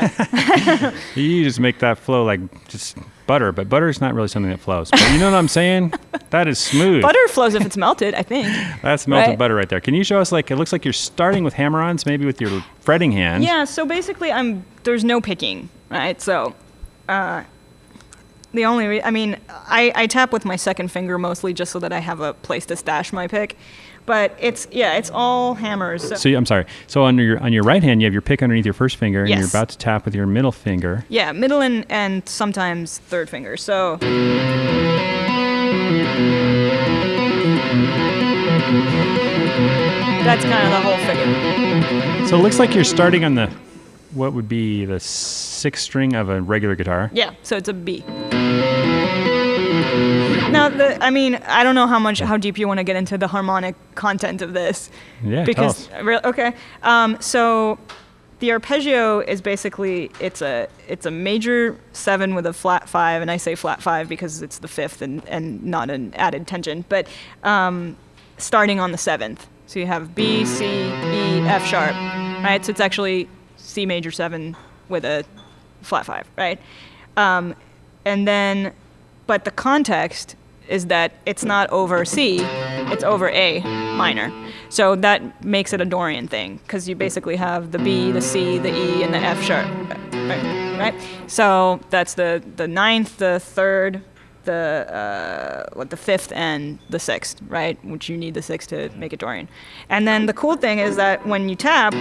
That. You just make that flow like just butter, but butter is not really something that flows. But you know what I'm saying? That is smooth. Butter flows if it's melted, I think. That's melted right? butter right there. Can you show us like it looks like you're starting with hammer-ons, maybe with your fretting hand. Yeah, so basically I'm there's no picking, right? So uh the only re- I mean, I, I tap with my second finger mostly just so that I have a place to stash my pick. But it's yeah, it's all hammers. So, So I'm sorry. So on your on your right hand, you have your pick underneath your first finger, and you're about to tap with your middle finger. yeah, middle and, and sometimes third finger. So that's kind of the whole figure. So it looks like you're starting on the what would be the sixth string of a regular guitar. Yeah, so it's a B. Now, the, I mean, I don't know how much, how deep you want to get into the harmonic content of this. Yeah, Because, us. okay, um, so the arpeggio is basically it's a it's a major seven with a flat five, and I say flat five because it's the fifth and and not an added tension, but um, starting on the seventh. So you have B, C, E, F sharp, right? So it's actually C major seven with a flat five, right? Um, and then, but the context is that it's not over C, it's over A minor. So that makes it a Dorian thing because you basically have the B, the C, the E, and the F sharp, right? So that's the the ninth, the third, the uh, what the fifth and the sixth, right? Which you need the sixth to make it Dorian. And then the cool thing is that when you tap,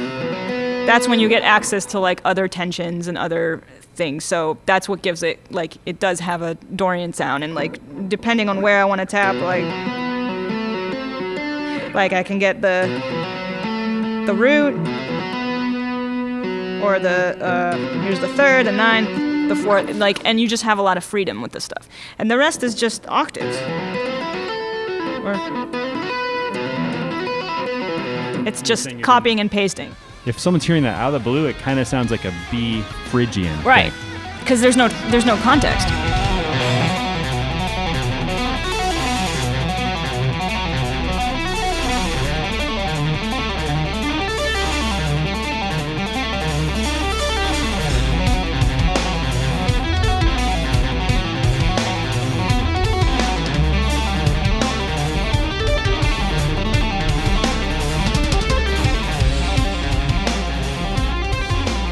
that's when you get access to like other tensions and other things. So that's what gives it like it does have a Dorian sound and like depending on where I want to tap, like like I can get the the root or the uh, here's the third, the ninth, the fourth, like and you just have a lot of freedom with this stuff. And the rest is just octaves. Or it's just copying and pasting. If someone's hearing that out of the blue, it kind of sounds like a B Phrygian. Right. Because there's no there's no context.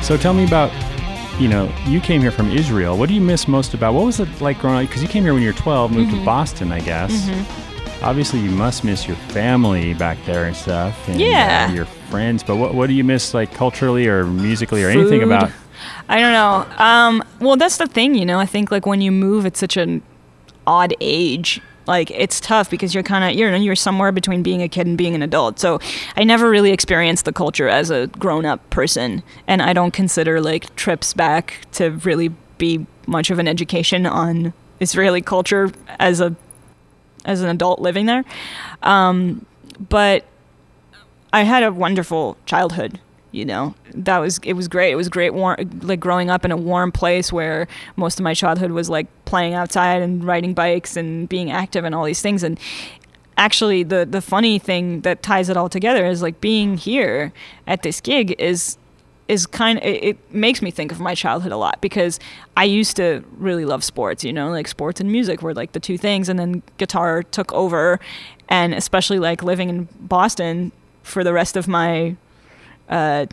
So tell me about, you know, you came here from Israel. What do you miss most about? What was it like growing up? Because you came here when you were 12, moved Mm-hmm. to Boston, I guess. Obviously, you must miss your family back there and stuff, and Yeah. uh, your friends. But what what do you miss, like culturally or musically or anything about? I don't know. Um, well, that's the thing, you know. I think like when you move at such an odd age, like it's tough because you're kind of you know you're somewhere between being a kid and being an adult. So I never really experienced the culture as a grown up person, and I don't consider like trips back to really be much of an education on Israeli culture as a as an adult living there. Um, but I had a wonderful childhood. You know, that was it was great. It was great, war- like growing up in a warm place where most of my childhood was like playing outside and riding bikes and being active and all these things. And actually, the the funny thing that ties it all together is like being here at this gig is is kind of it, it makes me think of my childhood a lot because I used to really love sports, you know, like sports and music were like the two things and then guitar took over and especially like living in Boston for the rest of my uh,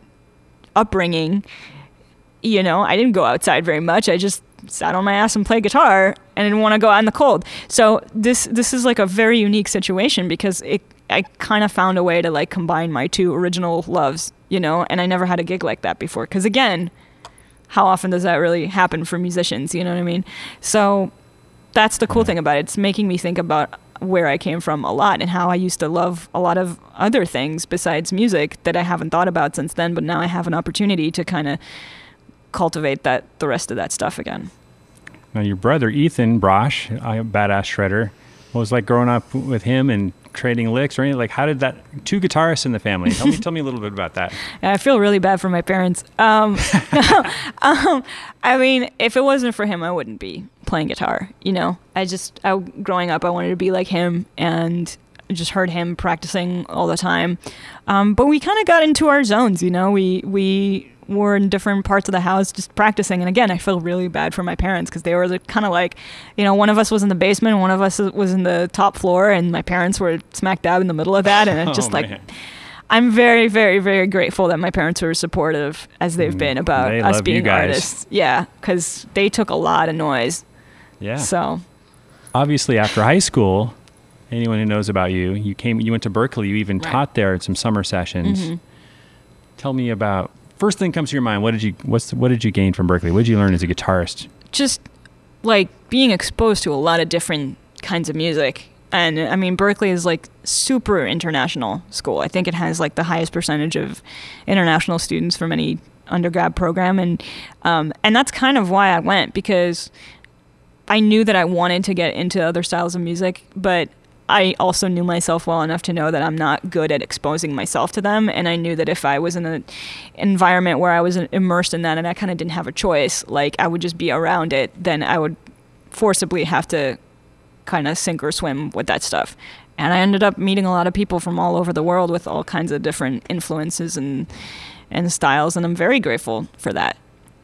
upbringing, you know, I didn't go outside very much. I just sat on my ass and played guitar and didn't want to go out in the cold. So this this is like a very unique situation because it I kind of found a way to like combine my two original loves, you know, and I never had a gig like that before cuz again, how often does that really happen for musicians, you know what I mean? So that's the cool thing about it. It's making me think about where I came from a lot and how I used to love a lot of other things besides music that I haven't thought about since then, but now I have an opportunity to kind of cultivate that the rest of that stuff again. Now, your brother Ethan Brosh, a badass shredder, what was like growing up with him and trading licks or anything? Like, how did that? Two guitarists in the family. Tell me, tell me a little bit about that. I feel really bad for my parents. Um, um, I mean, if it wasn't for him, I wouldn't be playing guitar. You know, I just, I, growing up, I wanted to be like him, and just heard him practicing all the time. Um, but we kind of got into our zones. You know, we we were in different parts of the house just practicing. And again, I feel really bad for my parents because they were kind of like, you know, one of us was in the basement, one of us was in the top floor, and my parents were smack dab in the middle of that. And it's just Oh, like, man. I'm very, very, very grateful that my parents were supportive as they've been about Mm, they us being artists. Yeah, because they took a lot of noise. Yeah. So Obviously, after high school, anyone who knows about you, you came, you went to Berklee. You even Right. taught there at some summer sessions. Mm-hmm. Tell me about first thing comes to your mind. What did you what's what did you gain from Berklee? What did you learn as a guitarist? just like being exposed to a lot of different kinds of music. And I mean, Berklee is like super international school. I think it has like the highest percentage of international students from any undergrad program, and um, and that's kind of why I went because I knew that I wanted to get into other styles of music, but I also knew myself well enough to know that I'm not good at exposing myself to them. And I knew that if I was in an environment where I was immersed in that and I kind of didn't have a choice, like I would just be around it, then I would forcibly have to kind of sink or swim with that stuff. And I ended up meeting a lot of people from all over the world with all kinds of different influences and and styles, and I'm very grateful for that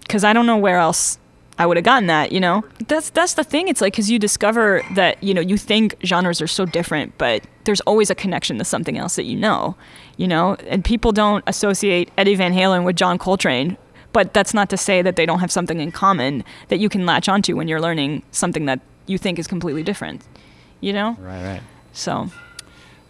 because I don't know where else I would have gotten that. You know, that's that's the thing. It's like because you discover that you know you think genres are so different, but there's always a connection to something else that you know. You know, and people don't associate Eddie Van Halen with John Coltrane. But that's not to say that they don't have something in common that you can latch onto when you're learning something that you think is completely different. You know? Right, right. So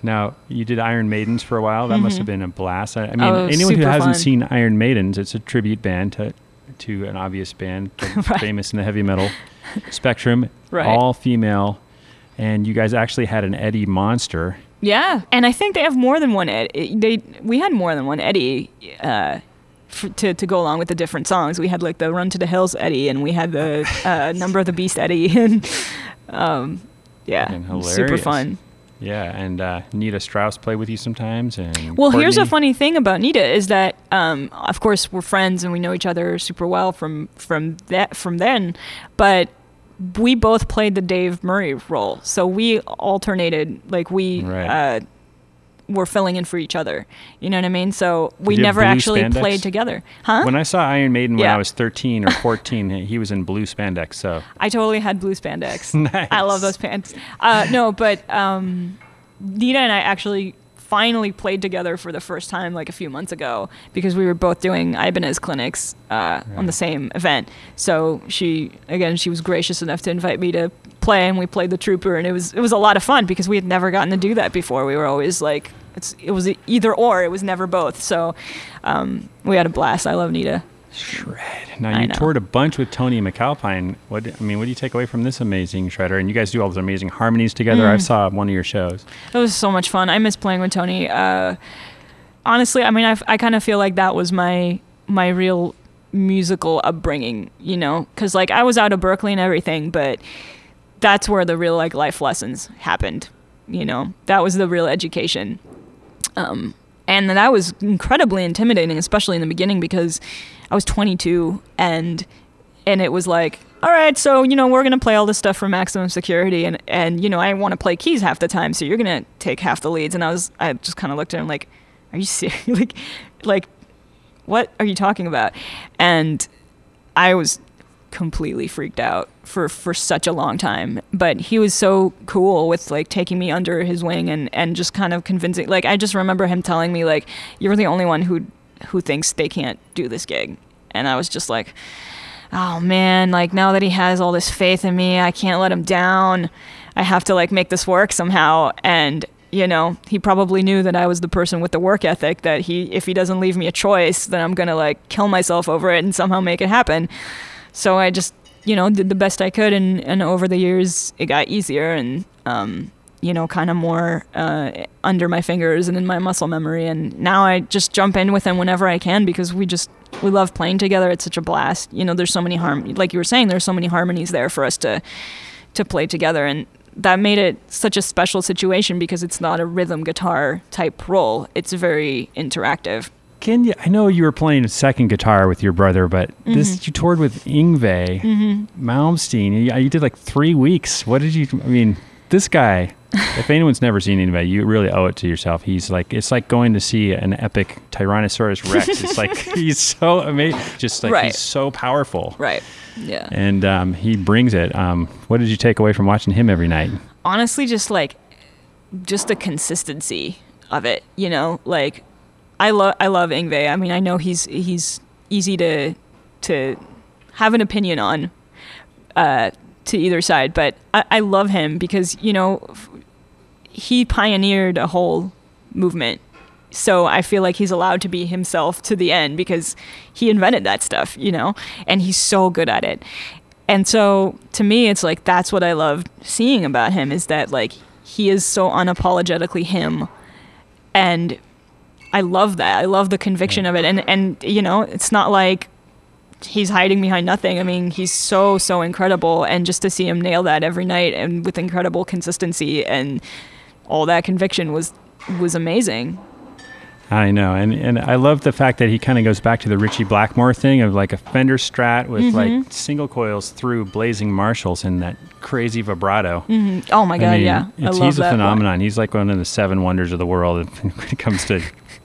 Now you did Iron Maidens for a while. That must have been a blast. I, I mean, Mm-hmm. Oh, anyone who hasn't fun. seen Iron Maidens, it's a tribute band to to an obvious band, Right. famous in the heavy metal spectrum, Right. all female, and you guys actually had an Eddie Monster. Yeah, and I think they have more than one Eddie. They we had more than one Eddie uh, f to to go along with the different songs. We had like the Run to the Hills Eddie, and we had the uh, Number of the Beast Eddie, and um, yeah, super fun. Yeah, and uh, Nita Strauss played with you sometimes. And Well, here's a funny thing about Nita is that, um, of course, we're friends and we know each other super well from from that from then, but we both played the Dave Murray role, so we alternated. Like we Right. uh, were filling in for each other. You know what I mean? So we never actually spandex? played together, huh? When I saw Iron Maiden when Yeah. I was 13 or 14, he was in blue spandex. So I totally had blue spandex. Nice. I love those pants. Uh, no, but um, Nita and I actually finally played together for the first time like a few months ago because we were both doing Ibanez clinics uh, on the same event. So she again she was gracious enough to invite me to play and we played the trooper and it was it was a lot of fun because we had never gotten to do that before. We were always like it's it was either or it was never both. So um, we had a blast. I love Nita. shred. Now you toured a bunch with Tony MacAlpine. What I mean, what do you take away from this amazing shredder? And you guys do all those amazing harmonies together. Mm. I saw one of your shows. It was so much fun. I miss playing with Tony. Uh, honestly, I mean, I, I kind of feel like that was my my real musical upbringing, you know, because like I was out of Berklee and everything, but that's where the real like life lessons happened. You know, that was the real education. Um, and that was incredibly intimidating, especially in the beginning because I was 22 and and it was like, all right, so you know we're gonna play all this stuff for maximum security, and and you know I want to play keys half the time, so you're gonna take half the leads. And I was I just kind of looked at him like, are you serious? like, like what are you talking about? And I was completely freaked out for for such a long time. But he was so cool with like taking me under his wing and and just kind of convincing like i just remember him telling me like you're the only one who who thinks they can't do this gig. And i was just like oh man like now that he has all this faith in me i can't let him down. I have to like make this work somehow. And you know he probably knew that i was the person with the work ethic that he if he doesn't leave me a choice then i'm gonna like kill myself over it and somehow make it happen so I just, you know, did the best I could, and, and over the years it got easier and, um, you know, kind of more uh, under my fingers and in my muscle memory. And now I just jump in with him whenever I can because we just we love playing together. It's such a blast. You know, there's so many harm, like you were saying, there's so many harmonies there for us to to play together, and that made it such a special situation because it's not a rhythm guitar type role. It's very interactive. Can you? I know you were playing second guitar with your brother, but Mm-hmm. this you toured with Yngwie Malmsteen. You, you did like three weeks. What did you? I mean, this guy. if anyone's never seen Ingve, you really owe it to yourself. He's like it's like going to see an epic Tyrannosaurus Rex. it's like he's so amazing. Just like Right. he's so powerful, Right. Yeah. and um, he brings it. Um, what did you take away from watching him every night? honestly just like just the consistency of it you know like i love i love Yngwie i mean i know he's he's easy to to have an opinion on uh to either side but i, I love him because you know f- he pioneered a whole movement. So I feel like he's allowed to be himself to the end because he invented that stuff, you know, and he's so good at it. And so to me, it's like that's what I love seeing about him is that like he is so unapologetically him, and I love that. I love the conviction of it, and and you know, it's not like he's hiding behind nothing. I mean, he's so so incredible, and just to see him nail that every night and with incredible consistency and all that conviction was was amazing. I know, and and I love the fact that he kind of goes back to the Ritchie Blackmore thing of like a Fender Strat with Mm-hmm. like single coils through blazing Marshalls and that crazy vibrato. Oh my god, I mean, yeah, I love he's a phenomenon. He's like one of the seven wonders of the world when it comes to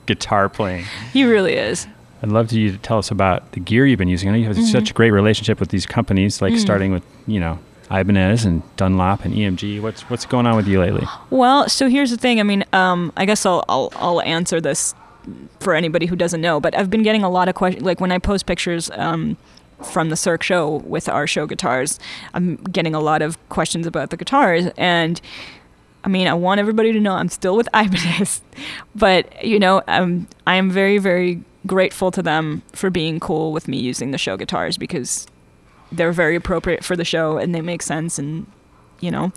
guitar playing. He really is. I'd love to you to tell us about the gear you've been using. I know you have Mm-hmm. such a great relationship with these companies, like starting with you know Ibanez and Dunlop and EMG. What's what's going on with you lately? Well, so here's the thing. I mean, um, I guess I'll, I'll I'll answer this for anybody who doesn't know. But I've been getting a lot of questions. Like when I post pictures um, from the Cirque show with our show guitars, I'm getting a lot of questions about the guitars. And I mean, I want everybody to know I'm still with Ibanez, but you know, um, I am very very grateful to them for being cool with me using the show guitars because they're very appropriate for the show and they make sense and you know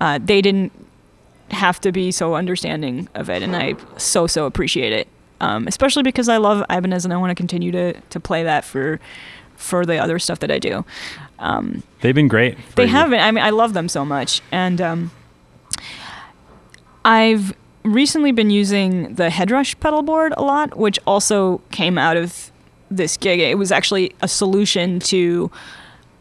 uh, they didn't have to be so understanding of it and i so so appreciate it um, especially because i love ibanez and i want to continue to to play that for for the other stuff that i do um, They've been great. they you. haven't i mean i love them so much and um, i've recently been using the headrush pedal board a lot which also came out of this gig. It was actually a solution to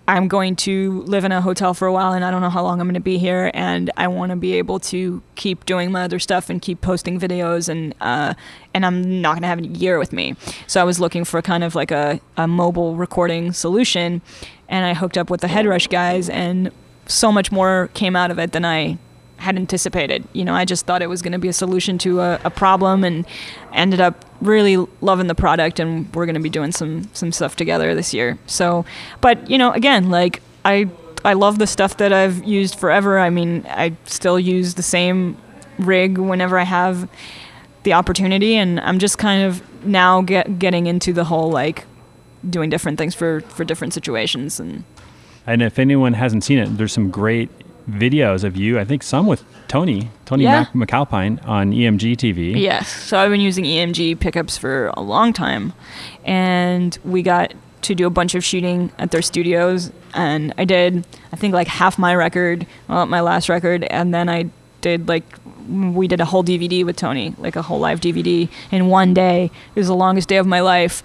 i'm going to live in a hotel for a while and i don't know how long i'm going to be here and i want to be able to keep doing my other stuff and keep posting videos and uh, and i'm not going to have a gear with me. So i was looking for kind of like a, a mobile recording solution and i hooked up with the headrush guys and so much more came out of it than i had anticipated. You know, I just thought it was going to be a solution to a, a problem, and ended up really loving the product. And we're going to be doing some some stuff together this year. So, but you know, again, like I I love the stuff that I've used forever. I mean, I still use the same rig whenever I have the opportunity, and I'm just kind of now get getting into the whole like doing different things for for different situations and And if anyone hasn't seen it, there's some great videos of you. I think some with Tony, Tony Yeah. Mac- MacAlpine on EMG TV. Yes. So I've been using EMG pickups for a long time, and we got to do a bunch of shooting at their studios, and I did I think like half my record, well, my last record, and then I did like we did a whole DVD with Tony, like a whole live DVD in one day. It was the longest day of my life,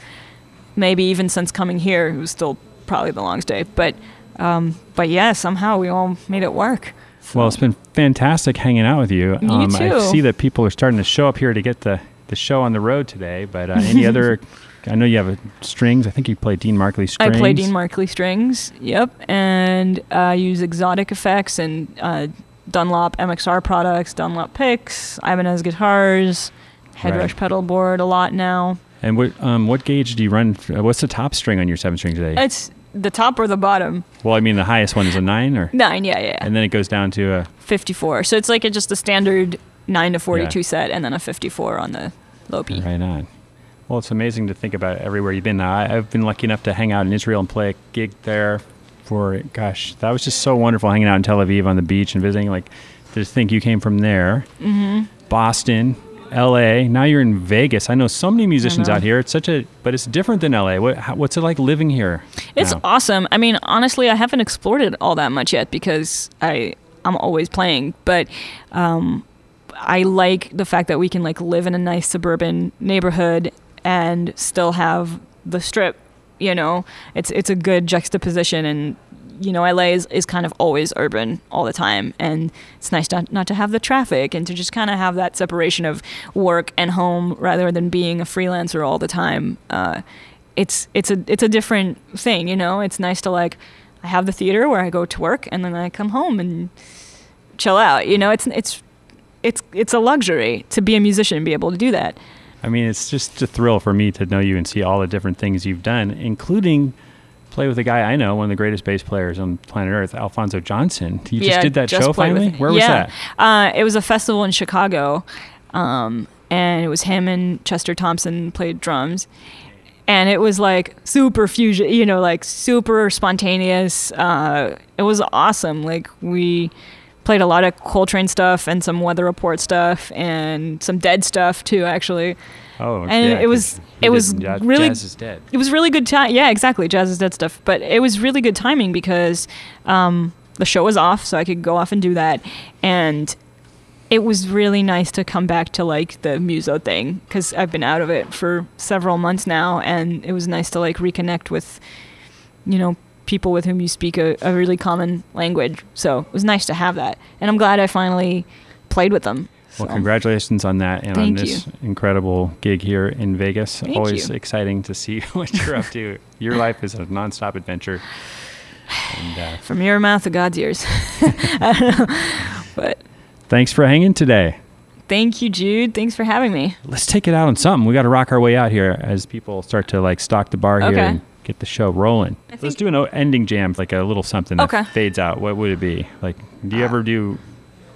maybe even since coming here. It was still probably the longest day, but um, but yeah, somehow we all made it work. Well, it's been fantastic hanging out with you. Um, You I see that people are starting to show up here to get the, the show on the road today. But uh, any other I know you have a strings. I think you play Dean Markley strings. I play Dean Markley strings. Yep, and I use Xotic effects and uh, Dunlop MXR products, Dunlop picks, Ibanez guitars, Headrush Right. pedal board a lot now. And what um, what gauge do you run? uh, What's the top string on your seven string today? It's the top or the bottom. well, I mean the highest one is a nine, or Nine, yeah, yeah. and then it goes down to a 54. So it's like a, just a standard 9 to 42 Yeah. set and then a 54 on the low B. right on. Well, it's amazing to think about everywhere you've been. I, I've been lucky enough to hang out in Israel and play a gig there. For gosh, that was just so wonderful hanging out in Tel Aviv on the beach and visiting. Like, to think you came from there, mm-hmm. Boston, L.A. Now you're in Vegas. I know so many musicians out here. It's such a, but it's different than L.A. What, how, what's it like living here? It's now? awesome. I mean, honestly, I haven't explored it all that much yet because I I'm always playing, but um, I like the fact that we can like live in a nice suburban neighborhood and still have the strip. You know, it's it's a good juxtaposition, and you know, LA is, is kind of always urban all the time, and it's nice not not to have the traffic and to just kind of have that separation of work and home rather than being a freelancer all the time. Uh, it's it's a it's a different thing, you know. It's nice to like I have the theater where I go to work and then I come home and chill out. You know, it's it's it's it's a luxury to be a musician and be able to do that. I mean, it's just a thrill for me to know you and see all the different things you've done, including play with a guy I know, one of the greatest bass players on planet Earth, Alphonso Johnson. You just did that just show finally? Where was yeah. that? Uh, it was a festival in Chicago, um, and it was him and Chester Thompson played drums. And it was like super fusion, you know, like super spontaneous. Uh, it was awesome. Like we played a lot of Coltrane stuff and some Weather Report stuff and some Dead stuff too, actually. Oh, and yeah, it was it was Jazz, really Jazz is dead. it was really good time. Yeah, exactly. Jazz is dead stuff. But it was really good timing because um, the show was off, so I could go off and do that. And it was really nice to come back to like the muso thing because I've been out of it for several months now, and it was nice to like reconnect with, you know, people with whom you speak a, a really common language. So it was nice to have that, and I'm glad I finally played with them. Well, congratulations on that and on Thank this incredible gig here in Vegas. Thank Always you. exciting to see what you're up to. Your life is a nonstop adventure. And uh, From your mouth to God's ears. I don't know. But thanks for hanging today. thank you, Jude. Thanks for having me. Let's take it out on something. We got to rock our way out here as people start to like stock the bar here and get the show rolling. Let's do an ending jam, like a little something that fades out. What would it be? Like, do you ever do?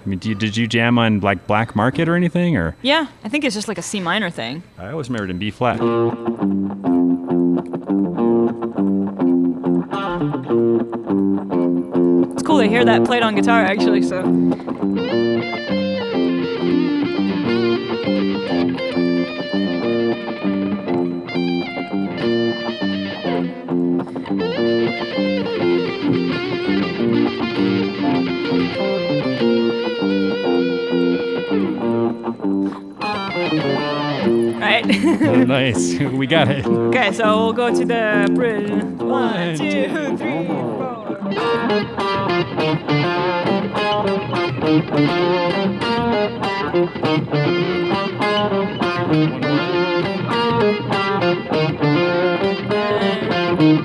I mean, do you, did you jam on like Black Market or anything? Or Yeah, I think it's just like a C minor thing. I always remembered in B flat. It's cool to hear that played on guitar, actually. So right. Oh, nice. we got it. okay, so we'll go to the bridge. One, two, three, four. Ba-da, ba-da-da. Man,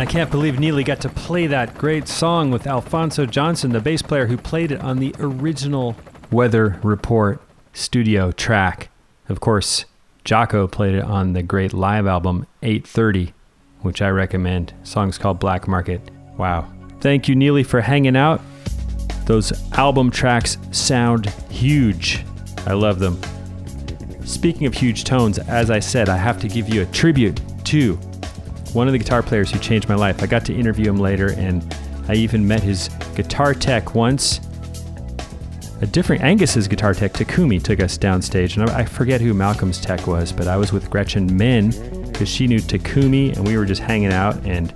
I can't believe Nili got to play that great song with Alphonso Johnson, the bass player who played it on the original Weather Report studio track. Of course, Jaco played it on the great live album 830, which I recommend. Song's called Black Market. Wow. Thank you, Nili, for hanging out. Those album tracks sound huge. I love them. Speaking of huge tones, as I said, I have to give you a tribute to one of the guitar players who changed my life. I got to interview him later, and I even met his guitar tech once. A different Angus's guitar tech, Takumi, took us downstage, and I forget who Malcolm's tech was, but I was with Gretchen Menn because she knew Takumi, and we were just hanging out, and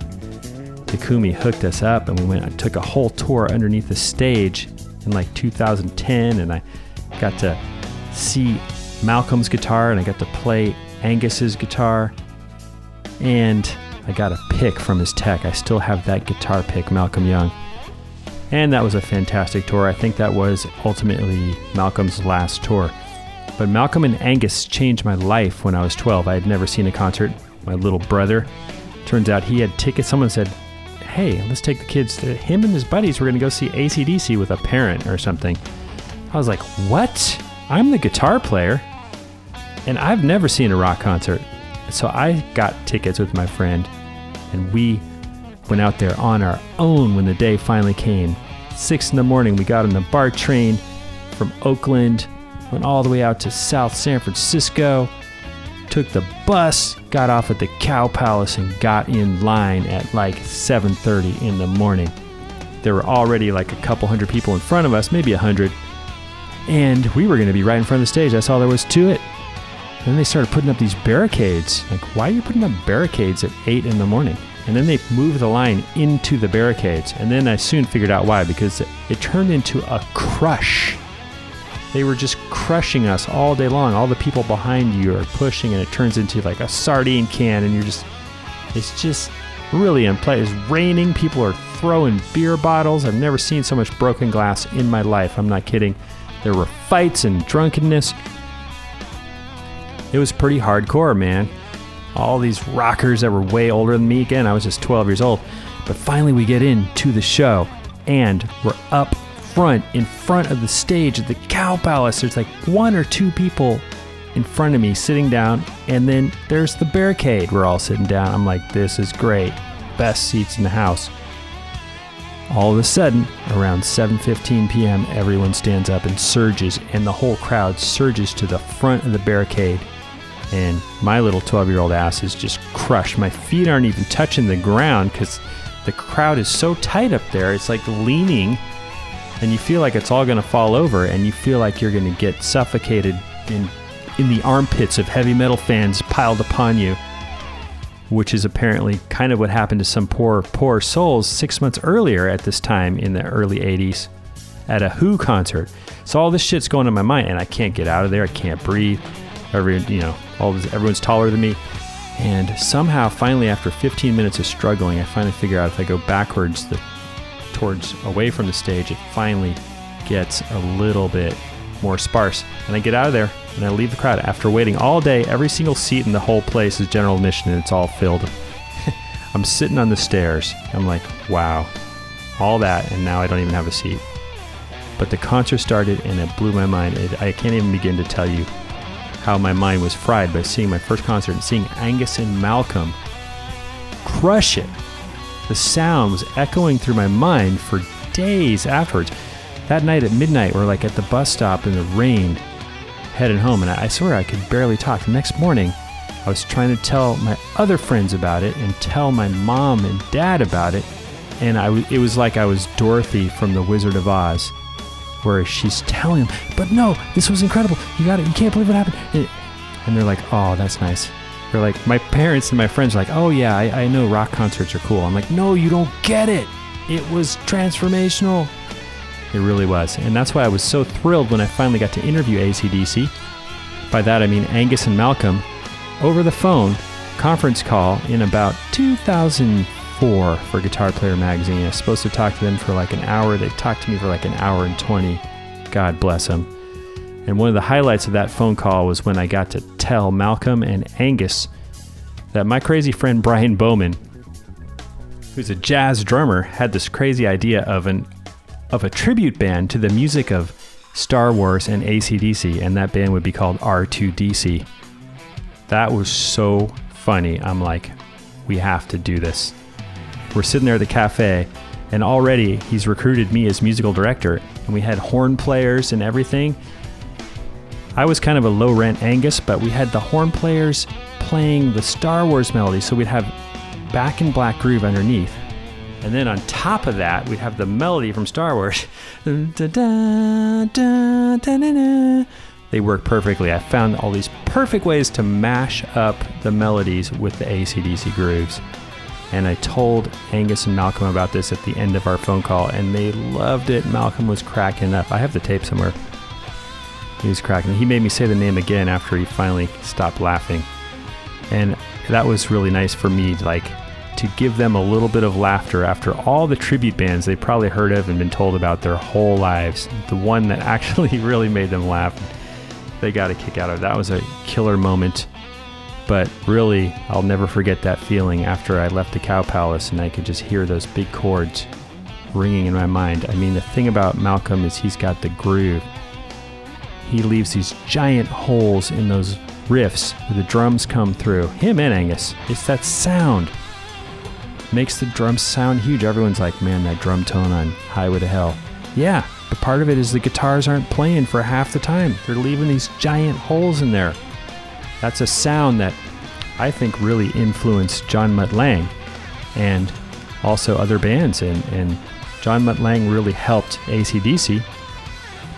Takumi hooked us up, and we went. I took a whole tour underneath the stage in like 2010, and I got to see Malcolm's guitar and I got to play Angus's guitar. And I got a pick from his tech. I still have that guitar pick, Malcolm Young. And that was a fantastic tour. I think that was ultimately Malcolm's last tour. But Malcolm and Angus changed my life when I was 12. I had never seen a concert. My little brother, turns out he had tickets. Someone said, Hey, let's take the kids. To, him and his buddies were going to go see ACDC with a parent or something. I was like, What? I'm the guitar player. And I've never seen a rock concert. So I got tickets with my friend, and we went out there on our own when the day finally came. Six in the morning, we got on the BART train from Oakland, went all the way out to South San Francisco, took the bus, got off at the Cow Palace, and got in line at like 7:30 in the morning. There were already like a couple hundred people in front of us, maybe a hundred, and we were going to be right in front of the stage. That's all there was to it. Then they started putting up these barricades. Like, why are you putting up barricades at 8 in the morning? And then they moved the line into the barricades. And then I soon figured out why, because it, turned into a crush. They were just crushing us all day long. All the people behind you are pushing, and it turns into like a sardine can, and you're just, it's just really unpleasant. It's raining. People are throwing beer bottles. I've never seen so much broken glass in my life. I'm not kidding. There were fights and drunkenness it was pretty hardcore, man. All these rockers that were way older than me. Again, I was just 12 years old. But finally, we get into the show, and we're up front, in front of the stage at the Cow Palace. There's like one or two people in front of me sitting down, and then there's the barricade. We're all sitting down. I'm like, this is great. Best seats in the house. All of a sudden, around 7:15 p.m., everyone stands up and surges, and the whole crowd surges to the front of the barricade and my little 12 year old ass is just crushed. My feet aren't even touching the ground because the crowd is so tight up there. It's like leaning, and you feel like it's all going to fall over, and you feel like you're going to get suffocated in, in the armpits of heavy metal fans piled upon you, which is apparently kind of what happened to some poor, poor souls six months earlier at this time in the early 80s at a Who concert. So all this shit's going in my mind, and I can't get out of there. I can't breathe. Every, you know, all this, everyone's taller than me. And somehow, finally, after 15 minutes of struggling, I finally figure out if I go backwards, the, towards away from the stage, it finally gets a little bit more sparse. And I get out of there and I leave the crowd after waiting all day. Every single seat in the whole place is general admission and it's all filled. I'm sitting on the stairs. I'm like, wow, all that, and now I don't even have a seat. But the concert started and it blew my mind. It, I can't even begin to tell you how my mind was fried by seeing my first concert and seeing Angus and Malcolm crush it. The sound was echoing through my mind for days afterwards. That night at midnight, we're like at the bus stop in the rain, heading home, and I swear I could barely talk. The next morning, I was trying to tell my other friends about it and tell my mom and dad about it, and I it was like I was Dorothy from The Wizard of Oz where she's telling them, but no, this was incredible. You got it. You can't believe what happened. And they're like, oh, that's nice. They're like, my parents and my friends are like, oh, yeah, I, I know rock concerts are cool. I'm like, no, you don't get it. It was transformational. It really was. And that's why I was so thrilled when I finally got to interview ACDC. By that, I mean Angus and Malcolm over the phone, conference call in about 2000 four for Guitar Player Magazine. I was supposed to talk to them for like an hour. They talked to me for like an hour and 20. God bless them. And one of the highlights of that phone call was when I got to tell Malcolm and Angus that my crazy friend Brian Bowman, who's a jazz drummer, had this crazy idea of an of a tribute band to the music of Star Wars and ACDC, and that band would be called R2DC. That was so funny. I'm like, we have to do this. We're sitting there at the cafe, and already he's recruited me as musical director, and we had horn players and everything. I was kind of a low rent Angus, but we had the horn players playing the Star Wars melody, so we'd have Back in Black Groove underneath. And then on top of that, we'd have the melody from Star Wars. they work perfectly. I found all these perfect ways to mash up the melodies with the ACDC grooves. And I told Angus and Malcolm about this at the end of our phone call, and they loved it. Malcolm was cracking up. I have the tape somewhere. He was cracking. He made me say the name again after he finally stopped laughing. And that was really nice for me, like to give them a little bit of laughter after all the tribute bands they probably heard of and been told about their whole lives. The one that actually really made them laugh, they got a kick out of. That was a killer moment. But really, I'll never forget that feeling after I left the Cow Palace and I could just hear those big chords ringing in my mind. I mean, the thing about Malcolm is he's got the groove. He leaves these giant holes in those riffs where the drums come through. Him and Angus. It's that sound. Makes the drums sound huge. Everyone's like, man, that drum tone on Highway to Hell. Yeah, but part of it is the guitars aren't playing for half the time. They're leaving these giant holes in there. That's a sound that I think really influenced John Mutt and also other bands. And, and John Mutt really helped ACDC,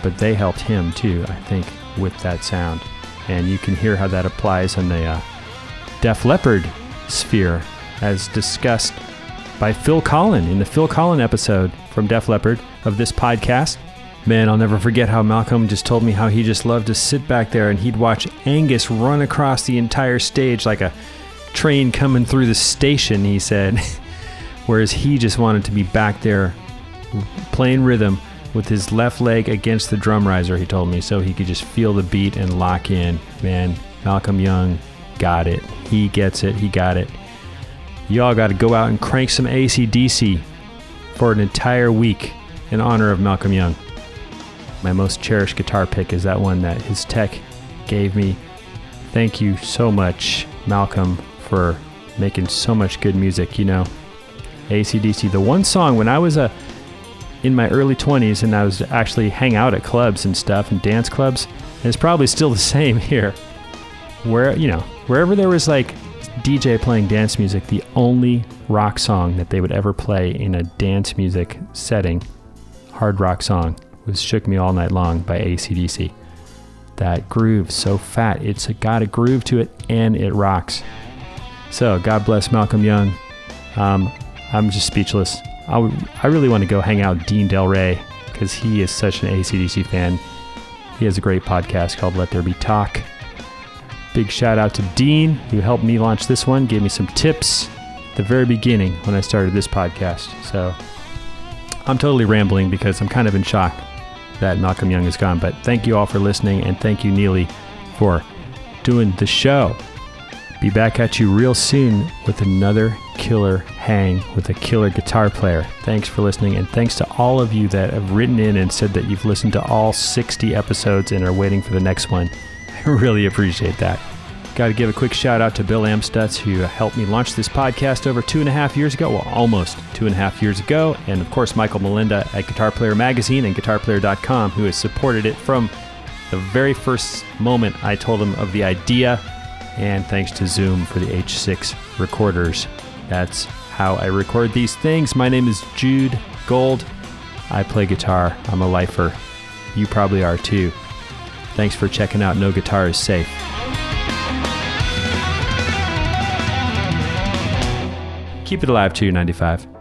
but they helped him too, I think, with that sound. And you can hear how that applies in the uh, Def Leppard sphere, as discussed by Phil Collen in the Phil Collen episode from Def Leppard of this podcast. Man, I'll never forget how Malcolm just told me how he just loved to sit back there and he'd watch Angus run across the entire stage like a train coming through the station, he said. Whereas he just wanted to be back there playing rhythm with his left leg against the drum riser, he told me, so he could just feel the beat and lock in. Man, Malcolm Young got it. He gets it. He got it. Y'all got to go out and crank some ACDC for an entire week in honor of Malcolm Young. My most cherished guitar pick is that one that his tech gave me. Thank you so much, Malcolm, for making so much good music. You know, ACDC, the one song when I was a in my early 20s and I was actually hang out at clubs and stuff and dance clubs. And it's probably still the same here. Where, you know, wherever there was like DJ playing dance music, the only rock song that they would ever play in a dance music setting, hard rock song, was Shook Me All Night Long by ACDC. That groove, so fat, it's got a groove to it and it rocks. So, God bless Malcolm Young. Um, I'm just speechless. I, w- I really want to go hang out Dean Delray because he is such an ACDC fan. He has a great podcast called Let There Be Talk. Big shout out to Dean, who helped me launch this one, gave me some tips at the very beginning when I started this podcast. So I'm totally rambling because I'm kind of in shock that Malcolm Young is gone. But thank you all for listening, and thank you, Nili, for doing the show. Be back at you real soon with another killer hang with a killer guitar player. Thanks for listening, and thanks to all of you that have written in and said that you've listened to all 60 episodes and are waiting for the next one. I really appreciate that. Got to give a quick shout out to Bill Amstutz, who helped me launch this podcast over two and a half years ago. Well, almost two and a half years ago. And of course, Michael Molenda at Guitar Player Magazine and GuitarPlayer.com, who has supported it from the very first moment I told him of the idea and thanks to Zoom for the H6 recorders. That's how I record these things. My name is Jude Gold. I play guitar. I'm a lifer. You probably are too. Thanks for checking out No Guitar is Safe. Keep it alive, 295.